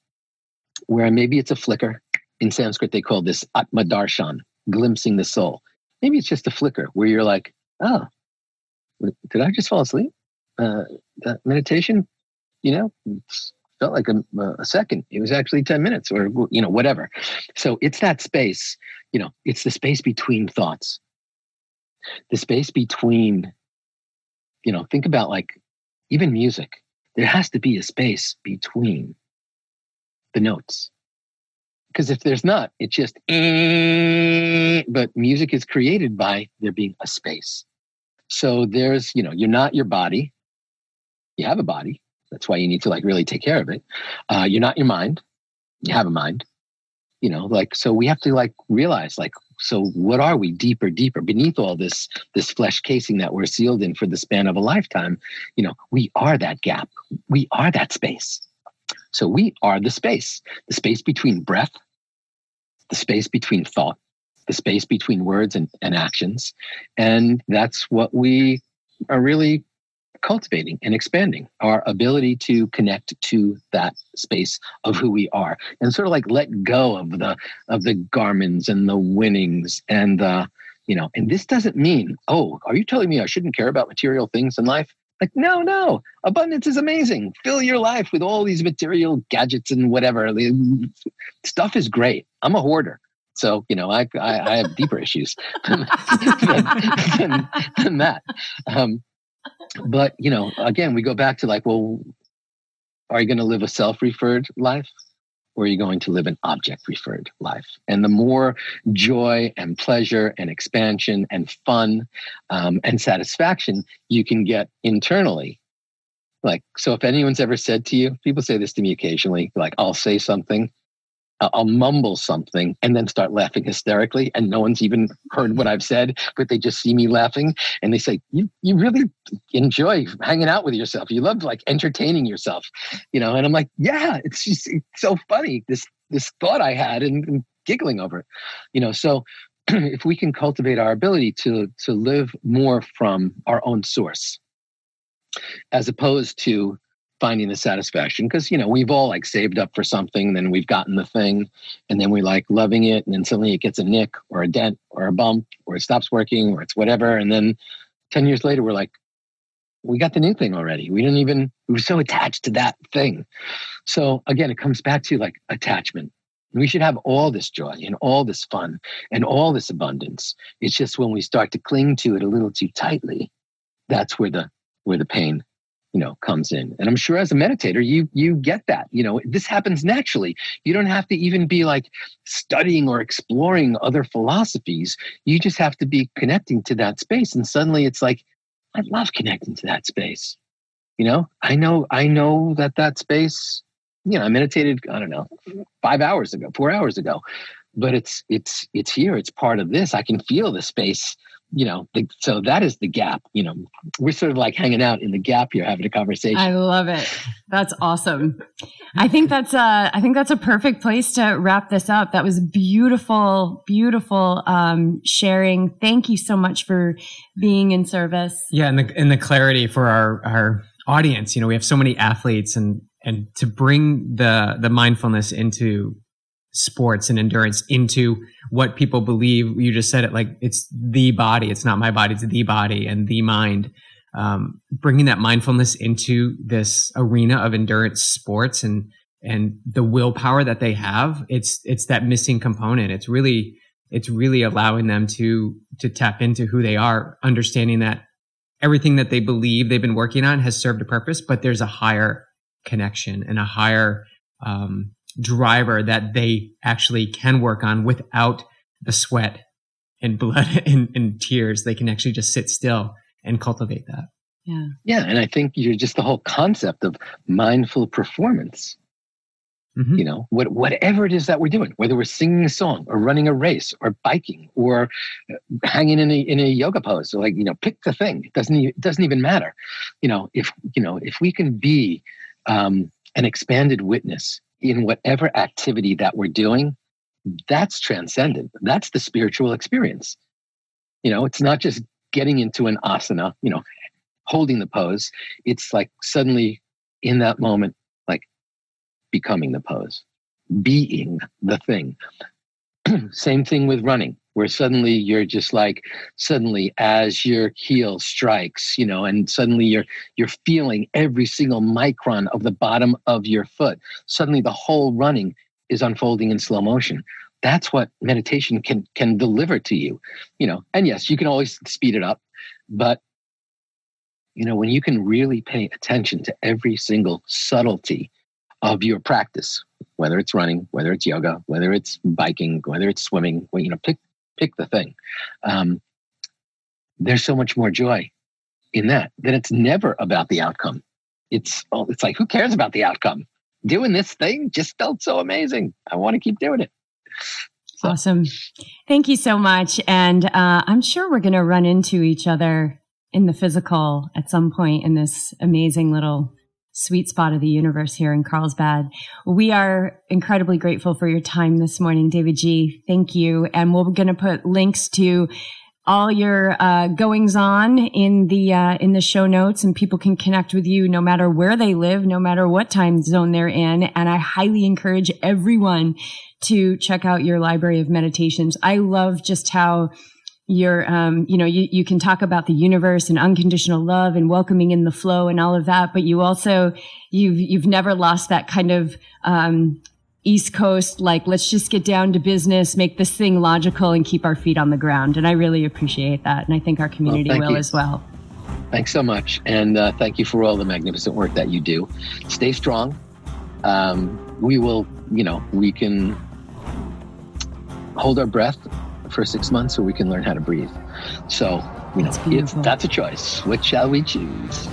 where maybe it's a flicker. In Sanskrit, they call this Atma Darshan, glimpsing the soul. Maybe it's just a flicker where you're like, oh, did I just fall asleep? Uh, that meditation, you know, felt like a, a, second. It was actually 10 minutes or, you know, whatever. So it's that space, you know, it's the space between thoughts, the space between, you know, think about like even music. There has to be a space between the notes because if there's not, it's just, eh, but music is created by there being a space. So there's, you know, you're not your body. You have a body. That's why you need to like really take care of it. Uh, you're not your mind. You have a mind. You know, like so we have to like realize like so what are we deeper deeper beneath all this this flesh casing that we're sealed in for the span of a lifetime you know we are that gap we are that space so we are the space, the space between breath, the space between thought, the space between words and, and actions. And that's what we are really cultivating and expanding our ability to connect to that space of who we are and sort of like let go of the of the Garmins and the winnings and the you know and this doesn't mean oh are you telling me i shouldn't care about material things in life like, no, no, abundance is amazing. Fill your life with all these material gadgets and whatever. Stuff is great. I'm a hoarder. So, you know, I, I, I have deeper issues than, than, than, that. Um, but, you know, again, we go back to like, well, are you going to live a self referred life? Or are you going to live an object referred life? And the more joy and pleasure and expansion and fun um, and satisfaction you can get internally. Like, so if anyone's ever said to you, people say this to me occasionally, like, I'll say something Uh, I'll mumble something and then start laughing hysterically, and no one's even heard what I've said, but they just see me laughing and they say, "You you really enjoy hanging out with yourself. You love like entertaining yourself, you know." And I'm like, "Yeah, it's just it's so funny this this thought I had and, and giggling over it, you know." So if we can cultivate our ability to to live more from our own source, as opposed to finding the satisfaction because you know we've all like saved up for something then we've gotten the thing and then we like loving it and then suddenly it gets a nick or a dent or a bump or it stops working or it's whatever and then 10 years later we're like we got the new thing already. We didn't even we were so attached to that thing. So again it comes back to like attachment. We should have all this joy and all this fun and all this abundance. It's just when we start to cling to it a little too tightly that's where the where the pain you know comes in. And i'm sure as a meditator you you get that you know this happens naturally. You don't have to even be like studying or exploring other philosophies. You just have to be connecting to that space. And suddenly it's like i love connecting to that space. You know i know i know that that space you know i meditated i don't know 5 hours ago 4 hours ago. But it's it's it's here. It's part of this. I can feel the space you know, the, so that is the gap. You know, we're sort of like hanging out in the gap here, having a conversation. I love it. That's awesome. I think that's a, I think that's a perfect place to wrap this up. That was beautiful, beautiful um, sharing. Thank you so much for being in service. Yeah, and the and the clarity for our our audience. You know, we have so many athletes, and and to bring the the mindfulness into sports and endurance into what people believe. You just said it like it's the body. It's not my body. It's the body and the mind. Um, bringing that mindfulness into this arena of endurance sports and and the willpower that they have. It's it's that missing component. It's really it's really allowing them to to tap into who they are, understanding that everything that they believe they've been working on has served a purpose, but there's a higher connection and a higher um, driver that they actually can work on without the sweat and blood and, and tears. They can actually just sit still and cultivate that. Yeah. Yeah. And I think you're just the whole concept of mindful performance. Mm-hmm. You know, what, whatever it is that we're doing, whether we're singing a song or running a race or biking or uh, hanging in a, in a yoga pose, or like, you know, pick the thing. It doesn't, it doesn't even matter. You know, if, you know, if we can be um, an expanded witness in whatever activity that we're doing, that's transcendent. That's the spiritual experience. You know, it's not just getting into an asana, you know, holding the pose. It's like suddenly in that moment, like becoming the pose, being the thing. Same thing with running where suddenly you're just like suddenly as your heel strikes you know and suddenly you're you're feeling every single micron of the bottom of your foot. Suddenly the whole running is unfolding in slow motion. That's what meditation can can deliver to you you know. And yes you can always speed it up but you know when you can really pay attention to every single subtlety of your practice whether it's running whether it's yoga whether it's biking whether it's swimming you know pick pick the thing. Um, there's so much more joy in that that it's never about the outcome. It's oh, it's like who cares about the outcome? Doing this thing just felt so amazing. I want to keep doing it. So. Awesome. Thank you so much. And uh, I'm sure we're going to run into each other in the physical at some point in this amazing little sweet spot of the universe here in Carlsbad. We are incredibly grateful for your time this morning, David G. Thank you. And we're going to put links to all your uh, goings on in the uh, in the show notes, and people can connect with you no matter where they live, no matter what time zone they're in. And I highly encourage everyone to check out your library of meditations. I love just how you're um, you know you, you can talk about the universe and unconditional love and welcoming in the flow and all of that but you also you've you've never lost that kind of um, east coast like let's just get down to business make this thing logical and keep our feet on the ground. And i really appreciate that. And i think our community well, will you. as well. Thanks so much. And uh, thank you for all the magnificent work that you do. Stay strong. Um, we will you know we can hold our breath for six months so we can learn how to breathe. So, you know, that's, that's a choice. Which shall we choose?